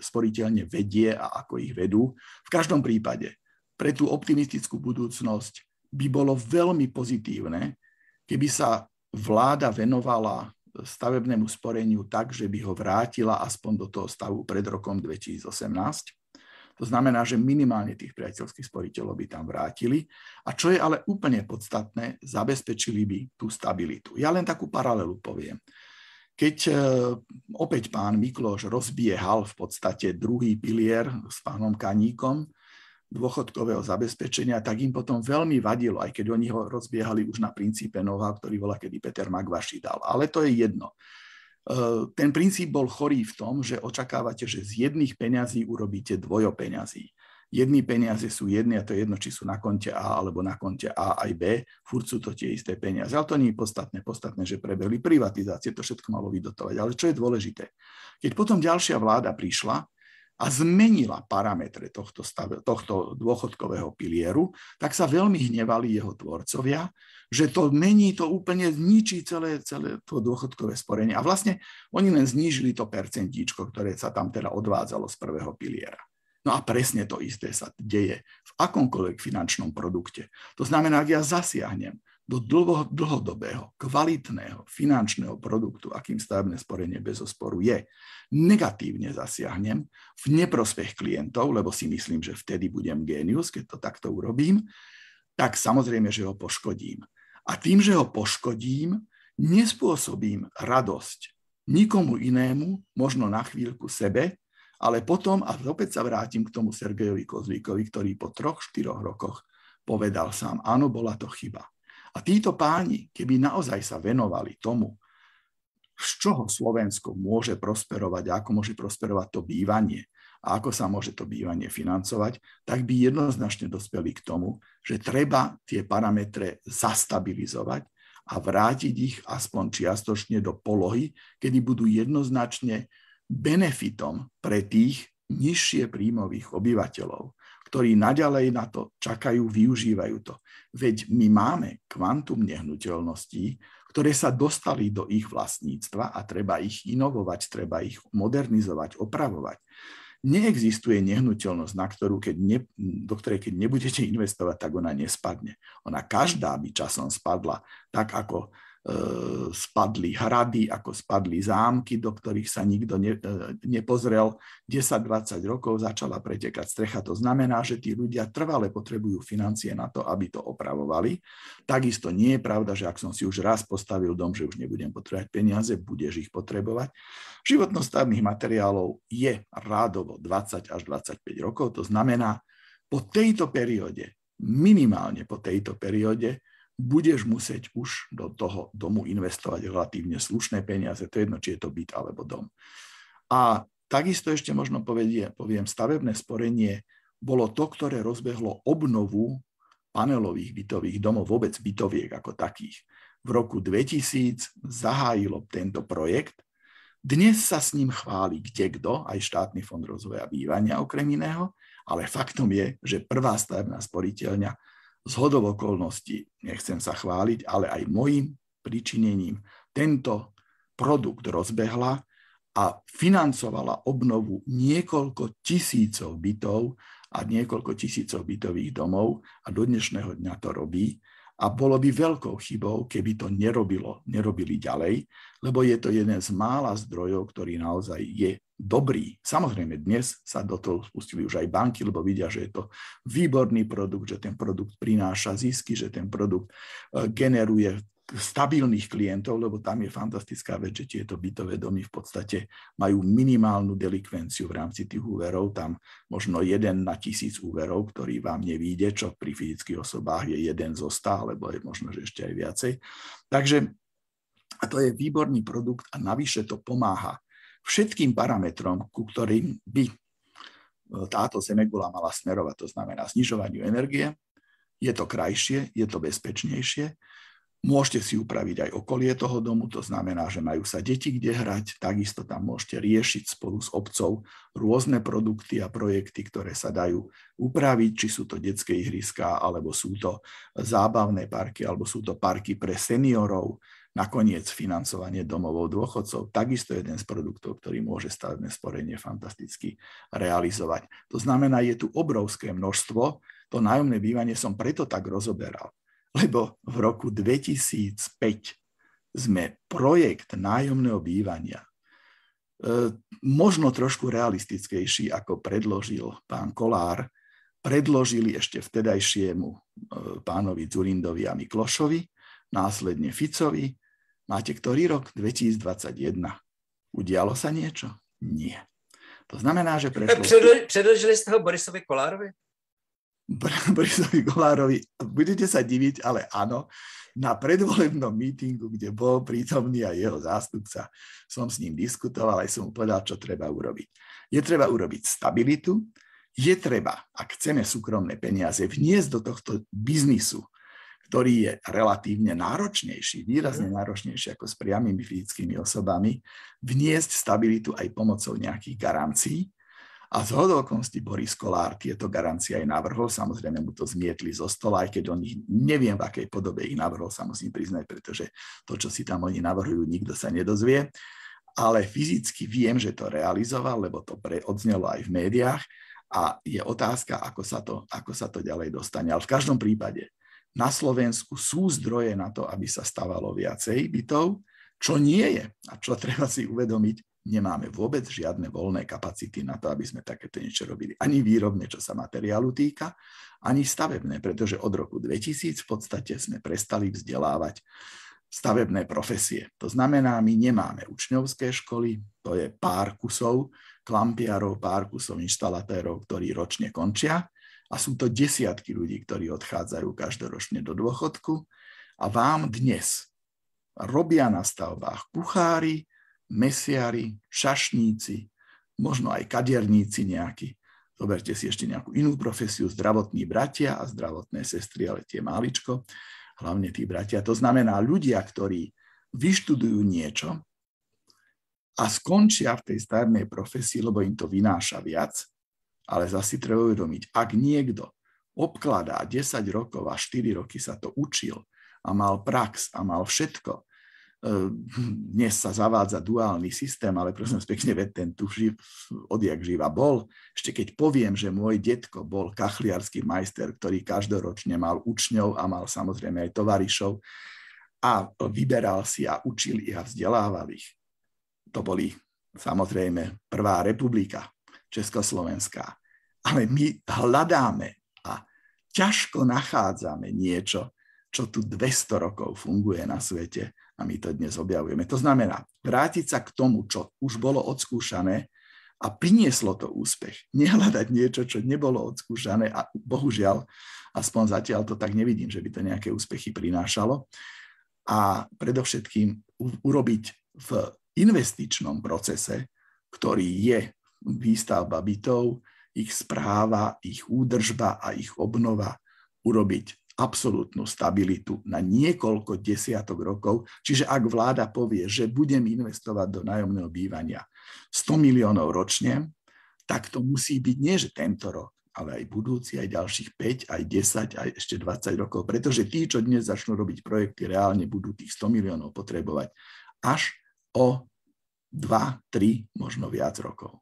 sporiteľne vedie a ako ich vedú. V každom prípade pre tú optimistickú budúcnosť by bolo veľmi pozitívne, keby sa vláda venovala stavebnému sporeniu tak, že by ho vrátila aspoň do toho stavu pred rokom 2018. To znamená, že minimálne tých priateľských sporiteľov by tam vrátili. A čo je ale úplne podstatné, zabezpečili by tú stabilitu. Ja len takú paralelu poviem. Keď e, opäť pán Mikloš rozbiehal v podstate druhý pilier s pánom Kaníkom, dôchodkového zabezpečenia, tak im potom veľmi vadilo, aj keď oni ho rozbiehali už na princípe Nova, ktorý bola kedy Peter Magvaši dal. Ale to je jedno. E, ten princíp bol chorý v tom, že očakávate, že z jedných peňazí urobíte dvojo peňazí. Jedny peniaze sú jedny a to je jedno, či sú na konte A alebo na konte A aj B. Furt sú to tie isté peniaze. Ale to nie je podstatné. Podstatné, že prebehli privatizácie, to všetko malo vydotovať. Ale čo je dôležité? Keď potom ďalšia vláda prišla, a zmenila parametre tohto, stave, tohto dôchodkového pilieru, tak sa veľmi hnevali jeho tvorcovia, že to mení, to úplne zničí celé, celé to dôchodkové sporenie. A vlastne oni len znížili to percentíčko, ktoré sa tam teda odvádzalo z prvého piliera. No a presne to isté sa deje v akomkoľvek finančnom produkte. To znamená, ak ja zasiahnem do dlho, dlhodobého, kvalitného finančného produktu, akým stavebné sporenie bez osporu je, negatívne zasiahnem v neprospech klientov, lebo si myslím, že vtedy budem génius, keď to takto urobím, tak samozrejme, že ho poškodím. A tým, že ho poškodím, nespôsobím radosť nikomu inému, možno na chvíľku sebe, ale potom, a opäť sa vrátim k tomu Sergejovi Kozlíkovi, ktorý po troch, štyroch rokoch povedal sám, áno, bola to chyba. A títo páni, keby naozaj sa venovali tomu, z čoho Slovensko môže prosperovať a ako môže prosperovať to bývanie a ako sa môže to bývanie financovať, tak by jednoznačne dospeli k tomu, že treba tie parametre zastabilizovať a vrátiť ich aspoň čiastočne do polohy, kedy budú jednoznačne benefitom pre tých nižšie príjmových obyvateľov ktorí naďalej na to čakajú, využívajú to. Veď my máme kvantum nehnuteľností, ktoré sa dostali do ich vlastníctva a treba ich inovovať, treba ich modernizovať, opravovať. Neexistuje nehnuteľnosť, na ktorú, keď ne, do ktorej keď nebudete [LAUGHS] investovať, tak ona nespadne. Ona každá by časom spadla, tak ako spadli hrady, ako spadli zámky, do ktorých sa nikto ne, e, nepozrel. 10-20 rokov začala pretekať strecha. To znamená, že tí ľudia trvale potrebujú financie na to, aby to opravovali. Takisto nie je pravda, že ak som si už raz postavil dom, že už nebudem potrebovať peniaze, budeš ich potrebovať. Životnosť stavebných materiálov je rádovo 20 až 25 rokov. To znamená, po tejto perióde, minimálne po tejto perióde, budeš musieť už do toho domu investovať relatívne slušné peniaze, to je jedno, či je to byt alebo dom. A takisto ešte možno povedie, poviem, stavebné sporenie bolo to, ktoré rozbehlo obnovu panelových bytových domov, vôbec bytoviek ako takých. V roku 2000 zahájilo tento projekt. Dnes sa s ním chváli kde kto, aj štátny fond rozvoja bývania okrem iného, ale faktom je, že prvá stavebná sporiteľňa z hodov okolností, nechcem sa chváliť, ale aj môjim pričinením tento produkt rozbehla a financovala obnovu niekoľko tisícov bytov a niekoľko tisícov bytových domov a do dnešného dňa to robí. A bolo by veľkou chybou, keby to nerobilo, nerobili ďalej, lebo je to jeden z mála zdrojov, ktorý naozaj je dobrý. Samozrejme, dnes sa do toho spustili už aj banky, lebo vidia, že je to výborný produkt, že ten produkt prináša zisky, že ten produkt e, generuje stabilných klientov, lebo tam je fantastická vec, že tieto bytové domy v podstate majú minimálnu delikvenciu v rámci tých úverov, tam možno jeden na tisíc úverov, ktorý vám nevíde, čo pri fyzických osobách je jeden zo stá, alebo je možno, že ešte aj viacej. Takže a to je výborný produkt a navyše to pomáha všetkým parametrom, ku ktorým by e, táto zemegula mala smerovať, to znamená znižovaniu energie, je to krajšie, je to bezpečnejšie, Môžete si upraviť aj okolie toho domu, to znamená, že majú sa deti kde hrať, takisto tam môžete riešiť spolu s obcov rôzne produkty a projekty, ktoré sa dajú upraviť, či sú to detské ihriská, alebo sú to zábavné parky, alebo sú to parky pre seniorov, nakoniec financovanie domovou dôchodcov, takisto jeden z produktov, ktorý môže stavebné sporenie fantasticky realizovať. To znamená, je tu obrovské množstvo, to nájomné bývanie som preto tak rozoberal lebo v roku 2005 sme projekt nájomného bývania e, možno trošku realistickejší, ako predložil pán Kolár, predložili ešte vtedajšiemu e, pánovi Zurindovi a Miklošovi, následne Ficovi. Máte ktorý rok? 2021. Udialo sa niečo? Nie. To znamená, že prešlo... Predložili ste ho Borisovi Kolárovi? [LAUGHS] Borisovi Kolárovi, budete sa diviť, ale áno, na predvolebnom mítingu, kde bol prítomný aj jeho zástupca, som s ním diskutoval, aj som mu povedal, čo treba urobiť. Je treba urobiť stabilitu, je treba, ak chceme súkromné peniaze vniesť do tohto biznisu, ktorý je relatívne náročnejší, výrazne mhm. náročnejší ako s priamými fyzickými osobami, vniesť stabilitu aj pomocou nejakých garancií. A z hodokonosti Boris Kolár tieto garancie aj navrhol. Samozrejme mu to zmietli zo stola, aj keď on ich neviem, v akej podobe ich navrhol, sa musím priznať, pretože to, čo si tam oni navrhujú, nikto sa nedozvie. Ale fyzicky viem, že to realizoval, lebo to pre, odznelo aj v médiách a je otázka, ako sa, to, ako sa to ďalej dostane. Ale v každom prípade na Slovensku sú zdroje na to, aby sa stavalo viacej bytov, čo nie je a čo treba si uvedomiť, nemáme vôbec žiadne voľné kapacity na to, aby sme takéto niečo robili. Ani výrobne, čo sa materiálu týka, ani stavebné, pretože od roku 2000 v podstate sme prestali vzdelávať stavebné profesie. To znamená, my nemáme učňovské školy, to je pár kusov klampiarov, pár kusov inštalatérov, ktorí ročne končia a sú to desiatky ľudí, ktorí odchádzajú každoročne do dôchodku a vám dnes robia na stavbách kuchári, mesiari, šašníci, možno aj kaderníci nejakí. Zoberte si ešte nejakú inú profesiu, zdravotní bratia a zdravotné sestry, ale tie máličko, hlavne tí bratia. To znamená ľudia, ktorí vyštudujú niečo a skončia v tej starnej profesii, lebo im to vynáša viac, ale zase treba uvedomiť, ak niekto obkladá 10 rokov a 4 roky sa to učil a mal prax a mal všetko, dnes sa zavádza duálny systém, ale prosím pekne, veď ten tu živ, odjak živa bol. Ešte keď poviem, že môj detko bol kachliarský majster, ktorý každoročne mal učňov a mal samozrejme aj tovarišov a vyberal si a učil ich a vzdelával ich. To boli samozrejme prvá republika, Československá. Ale my hľadáme a ťažko nachádzame niečo, čo tu 200 rokov funguje na svete a my to dnes objavujeme. To znamená vrátiť sa k tomu, čo už bolo odskúšané a prinieslo to úspech. Nehľadať niečo, čo nebolo odskúšané a bohužiaľ, aspoň zatiaľ to tak nevidím, že by to nejaké úspechy prinášalo. A predovšetkým urobiť v investičnom procese, ktorý je výstavba bytov, ich správa, ich údržba a ich obnova urobiť absolútnu stabilitu na niekoľko desiatok rokov. Čiže ak vláda povie, že budem investovať do nájomného bývania 100 miliónov ročne, tak to musí byť nie, že tento rok, ale aj budúci, aj ďalších 5, aj 10, aj ešte 20 rokov, pretože tí, čo dnes začnú robiť projekty, reálne budú tých 100 miliónov potrebovať až o 2, 3, možno viac rokov.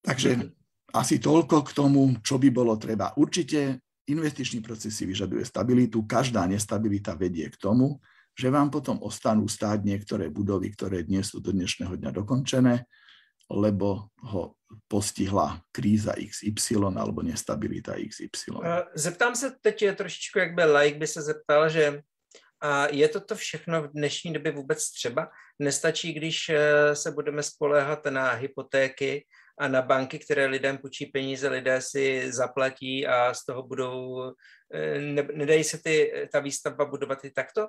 Takže asi toľko k tomu, čo by bolo treba. Určite investičný proces si vyžaduje stabilitu. Každá nestabilita vedie k tomu, že vám potom ostanú stáť niektoré budovy, ktoré dnes sú do dnešného dňa dokončené, lebo ho postihla kríza XY alebo nestabilita XY. Zeptám se teď trošičku, jak by like by se zeptal, že a je toto všechno v dnešní době vůbec třeba? Nestačí, když eh, se budeme spoléhat na hypotéky a na banky, které lidem půjčí peníze, lidé si zaplatí a z toho budou, eh, ne, nedají se ty, ta výstavba budovat i takto?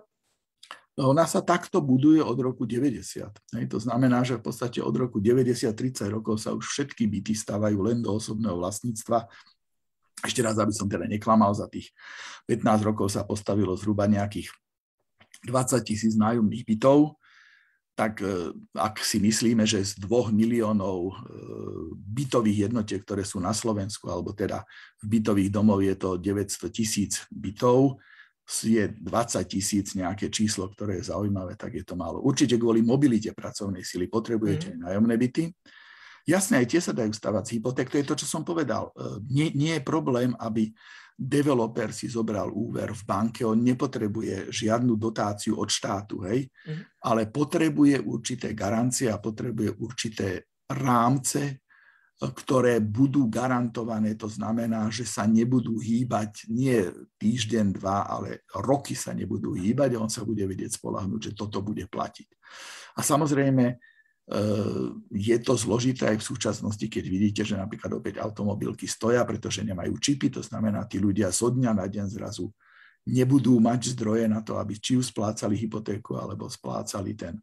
No, ona sa takto buduje od roku 90. Hej, to znamená, že v podstate od roku 90-30 rokov sa už všetky byty stávajú len do osobného vlastníctva. Ešte raz, aby som teda neklamal, za tých 15 rokov sa postavilo zhruba nejakých 20 tisíc nájomných bytov tak e, ak si myslíme, že z dvoch miliónov e, bytových jednotiek, ktoré sú na Slovensku, alebo teda v bytových domov je to 900 tisíc bytov, je 20 tisíc nejaké číslo, ktoré je zaujímavé, tak je to málo. Určite kvôli mobilite pracovnej sily potrebujete mm. nájomné byty. Jasné, aj tie sa dajú stavať z hypoték, to je to, čo som povedal. E, nie, nie je problém, aby developer si zobral úver v banke, on nepotrebuje žiadnu dotáciu od štátu, hej, mm. ale potrebuje určité garancie a potrebuje určité rámce, ktoré budú garantované. To znamená, že sa nebudú hýbať nie týždeň, dva, ale roky sa nebudú hýbať a on sa bude vedieť spolahnúť, že toto bude platiť. A samozrejme, e, je to zložité aj v súčasnosti, keď vidíte, že napríklad opäť automobilky stoja, pretože nemajú čipy, to znamená, tí ľudia zo dňa na deň zrazu nebudú mať zdroje na to, aby či už splácali hypotéku, alebo splácali ten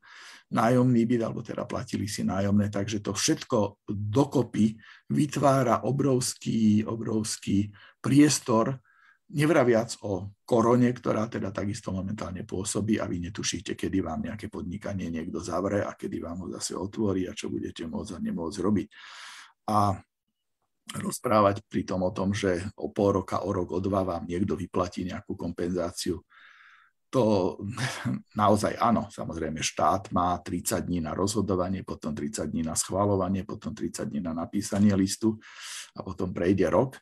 nájomný byt, alebo teda platili si nájomné. Takže to všetko dokopy vytvára obrovský, obrovský priestor, nevraviac o korone, ktorá teda takisto momentálne pôsobí a vy netušíte, kedy vám nejaké podnikanie niekto zavre a kedy vám ho zase otvorí a čo budete môcť a nemôcť robiť. A rozprávať pritom o tom, že o pol roka, o rok, o dva vám niekto vyplatí nejakú kompenzáciu. To [LAUGHS] naozaj áno, samozrejme štát má 30 dní na rozhodovanie, potom 30 dní na schváľovanie, potom 30 dní na napísanie listu a potom prejde rok,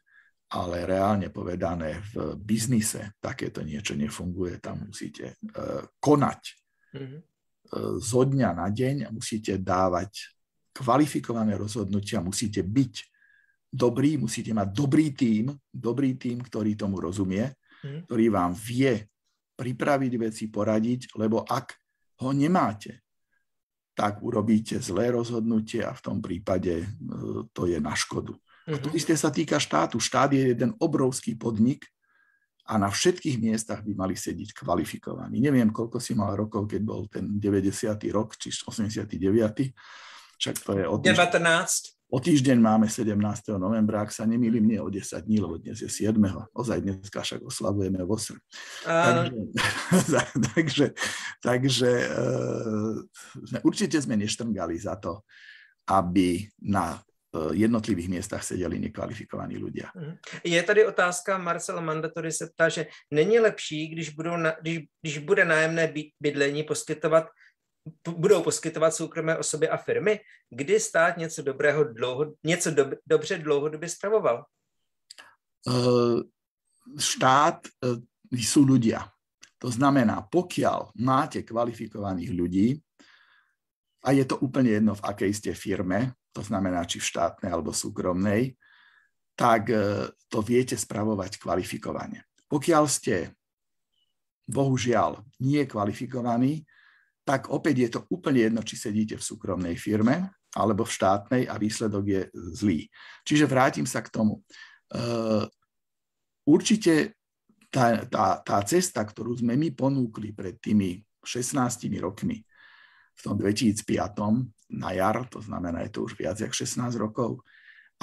ale reálne povedané v biznise takéto niečo nefunguje, tam musíte uh, konať mm-hmm. zo dňa na deň musíte dávať kvalifikované rozhodnutia, musíte byť dobrý, musíte mať dobrý tím, dobrý tím, ktorý tomu rozumie, hmm. ktorý vám vie pripraviť veci, poradiť, lebo ak ho nemáte, tak urobíte zlé rozhodnutie a v tom prípade e, to je na škodu. A to mhm. isté sa týka štátu. Štát je jeden obrovský podnik a na všetkých miestach by mali sedieť kvalifikovaní. Neviem, koľko si mal rokov, keď bol ten 90. rok, či 89. Však to je od... 19. O týždeň máme 17. novembra, ak sa nemýlim, nie o 10 dní, lebo dnes je 7. Ozaj dneska však oslavujeme v osre. Uh... [LAUGHS] Takže, takže, takže uh, určite sme neštrngali za to, aby na jednotlivých miestach sedeli nekvalifikovaní ľudia. Mhm. Je tady otázka, Marcel Mandatory se ptá, že není lepší, když, budou na, když, když bude nájemné bydlení poskytovat budou poskytovat soukromé osoby a firmy, kdy stát něco dobrého dlouho, něco do, dobře dlouhodobě spravoval? Uh, štát uh, sú ľudia. To znamená, pokiaľ máte kvalifikovaných ľudí, a je to úplne jedno, v akej ste firme, to znamená, či v štátnej alebo súkromnej, tak uh, to viete spravovať kvalifikovane. Pokiaľ ste, bohužiaľ, nie kvalifikovaní, tak opäť je to úplne jedno, či sedíte v súkromnej firme alebo v štátnej a výsledok je zlý. Čiže vrátim sa k tomu. Uh, určite tá, tá, tá cesta, ktorú sme my ponúkli pred tými 16 rokmi, v tom 2005 na jar, to znamená, je to už viac ako 16 rokov,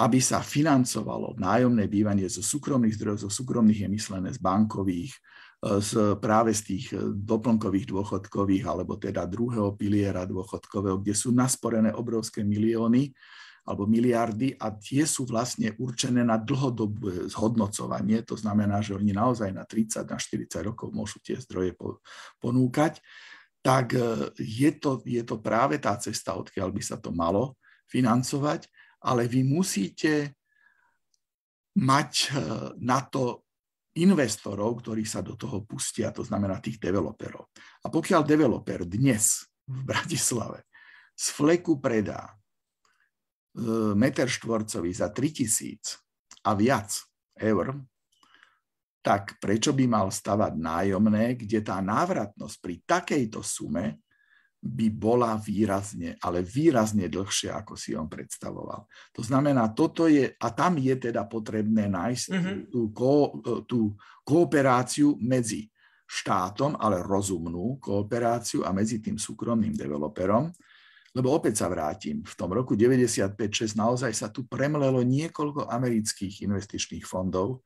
aby sa financovalo nájomné bývanie zo súkromných zdrojov, zo súkromných je myslené z bankových, z, práve z tých e, doplnkových dôchodkových alebo teda druhého piliera dôchodkového, kde sú nasporené obrovské milióny alebo miliardy a tie sú vlastne určené na dlhodobé zhodnocovanie. To znamená, že oni naozaj na 30, na 40 rokov môžu tie zdroje ponúkať. Tak e, je to, je to práve tá cesta, odkiaľ by sa to malo financovať, ale vy musíte mať e, na to investorov, ktorí sa do toho pustia, to znamená tých developerov. A pokiaľ developer dnes v Bratislave z fleku predá e, meter štvorcový za 3000 a viac eur, tak prečo by mal stavať nájomné, kde tá návratnosť pri takejto sume by bola výrazne, ale výrazne dlhšia, ako si on predstavoval. To znamená, toto je, a tam je teda potrebné nájsť mm-hmm. tú, ko, tú kooperáciu medzi štátom, ale rozumnú kooperáciu a medzi tým súkromným developerom, lebo opäť sa vrátim, v tom roku 95-6 naozaj sa tu premlelo niekoľko amerických investičných fondov,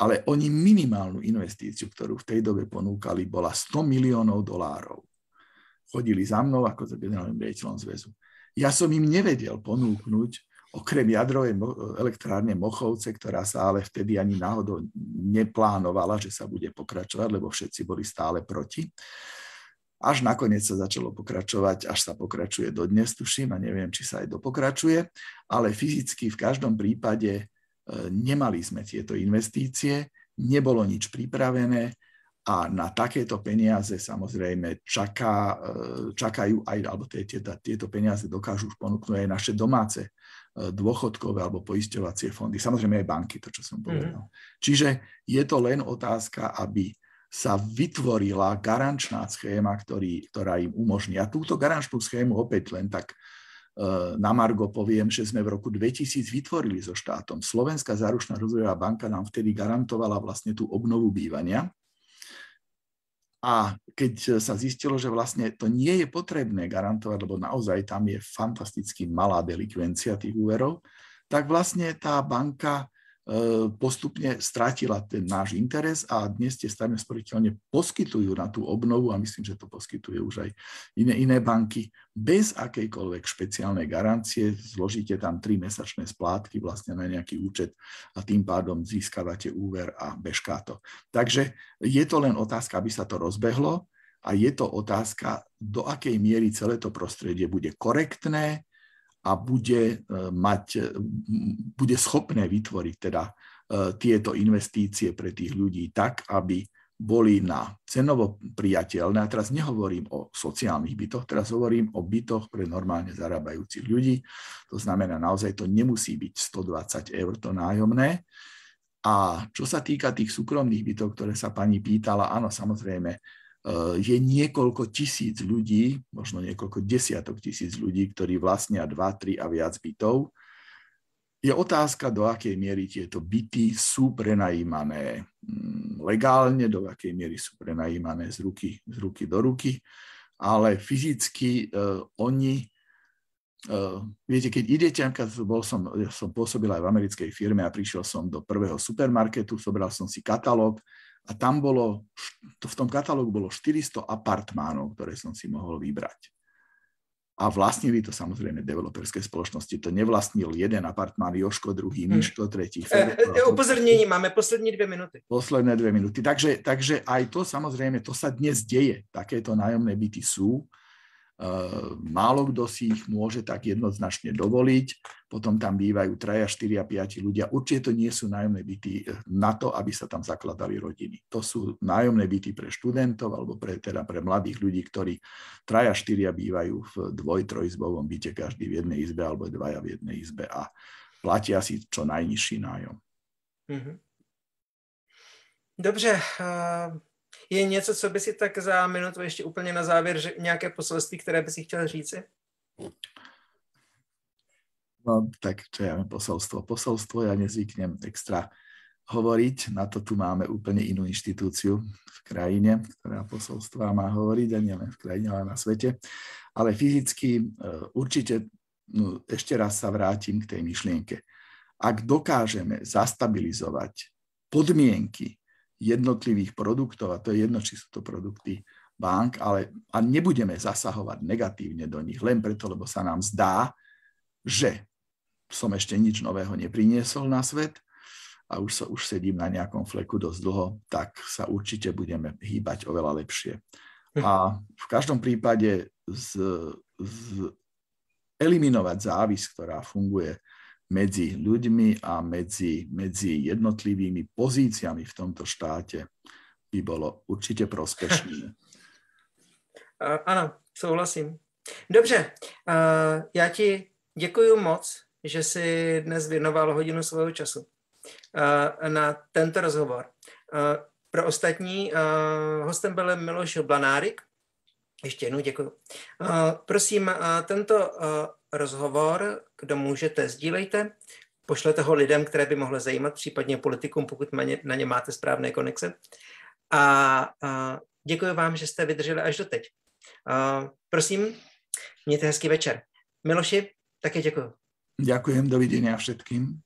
ale oni minimálnu investíciu, ktorú v tej dobe ponúkali, bola 100 miliónov dolárov chodili za mnou ako za generálnym riaditeľom zväzu. Ja som im nevedel ponúknuť, okrem jadrovej elektrárne Mochovce, ktorá sa ale vtedy ani náhodou neplánovala, že sa bude pokračovať, lebo všetci boli stále proti. Až nakoniec sa začalo pokračovať, až sa pokračuje do dnes, tuším, a neviem, či sa aj dopokračuje, ale fyzicky v každom prípade nemali sme tieto investície, nebolo nič pripravené a na takéto peniaze samozrejme čaká, e, čakajú aj, alebo tieto, tieto peniaze dokážu ponúknuť aj naše domáce e, dôchodkové alebo poisťovacie fondy, samozrejme aj banky, to čo som mhm. povedal. Mm. Čiže je to len otázka, aby sa vytvorila garančná schéma, ktorý, ktorá im umožní. A túto garančnú schému opäť len tak e, na Margo poviem, že sme v roku 2000 vytvorili so štátom. Slovenská záručná rozvojová banka nám vtedy garantovala vlastne tú obnovu bývania a keď sa zistilo, že vlastne to nie je potrebné garantovať, lebo naozaj tam je fantasticky malá delikvencia tých úverov, tak vlastne tá banka postupne stratila ten náš interes a dnes tie stavebné sporiteľne poskytujú na tú obnovu a myslím, že to poskytuje už aj iné, iné banky bez akejkoľvek špeciálnej garancie. Zložíte tam 3 mesačné splátky vlastne na nejaký účet a tým pádom získavate úver a bežká to. Takže je to len otázka, aby sa to rozbehlo a je to otázka, do akej miery celé to prostredie bude korektné, a bude, e, mať, e, bude schopné vytvoriť teda e, tieto investície pre tých ľudí tak, aby boli na cenovo priateľné. A teraz nehovorím o sociálnych bytoch, teraz hovorím o bytoch pre normálne zarábajúcich ľudí. To znamená, naozaj to nemusí byť 120 eur to nájomné. A čo sa týka tých súkromných bytov, ktoré sa pani pýtala, áno, samozrejme, je niekoľko tisíc ľudí, možno niekoľko desiatok tisíc ľudí, ktorí vlastnia 2, 3 a viac bytov. Je otázka, do akej miery tieto byty sú prenajímané mm, legálne, do akej miery sú prenajímané z ruky, z ruky do ruky, ale fyzicky uh, oni Uh, viete, keď idete, bol som, som pôsobil aj v americkej firme a prišiel som do prvého supermarketu, zobral som si katalóg a tam bolo, v tom katalógu bolo 400 apartmánov, ktoré som si mohol vybrať. A vlastnili to samozrejme developerské spoločnosti. To nevlastnil jeden apartmán Joško, druhý hmm. Miško, tretí Fede. E, e, upozornení, máme poslední dve minúty. Posledné dve minúty. Takže, takže aj to samozrejme, to sa dnes deje. Takéto nájomné byty sú. Ehm, málo kto si ich môže tak jednoznačne dovoliť. Potom tam bývajú 3, 4 a 5 ľudia. Určite to nie sú nájomné byty eh, na to, aby sa tam zakladali rodiny. To sú nájomné byty pre študentov alebo pre, teda pre mladých ľudí, ktorí 3 a 4 bývajú v dvoj, trojizbovom byte, každý v jednej izbe alebo dvaja v jednej izbe a platia si čo najnižší nájom. Mm-hmm. Je něco, co by si tak za minutu ještě úplně na závěr, že nějaké poselství, které by si chtěl říci? No tak čo ja posolstvo. Posolstvo ja nezvyknem extra hovoriť, na to tu máme úplne inú inštitúciu v krajine, ktorá posolstva má hovoriť, a nielen v krajine, ale na svete. Ale fyzicky e, určite, no, ešte raz sa vrátim k tej myšlienke. Ak dokážeme zastabilizovať podmienky jednotlivých produktov, a to je jedno, či sú to produkty bank, ale a nebudeme zasahovať negatívne do nich len preto, lebo sa nám zdá, že som ešte nič nového nepriniesol na svet a už, sa, už sedím na nejakom fleku dosť dlho, tak sa určite budeme hýbať oveľa lepšie. A v každom prípade z, z eliminovať závis, ktorá funguje medzi ľuďmi a medzi, medzi jednotlivými pozíciami v tomto štáte by bolo určitě prospešné. [LAUGHS] Ano, souhlasím. Dobře, já ti děkuji moc, že jsi dnes věnoval hodinu svého času na tento rozhovor. Pro ostatní hostem byl Miloš Blanárik. Ještě jednou děkuji. Prosím, tento rozhovor, kdo můžete, sdílejte, pošlete ho lidem, které by mohly zajímat, případně politikům, pokud na ně máte správné konexe. A, a děkuji vám, že jste vydrželi až do teď. A, prosím, mějte hezký večer. Miloši, také děkuji. Ďakujem, dovidenia všetkým.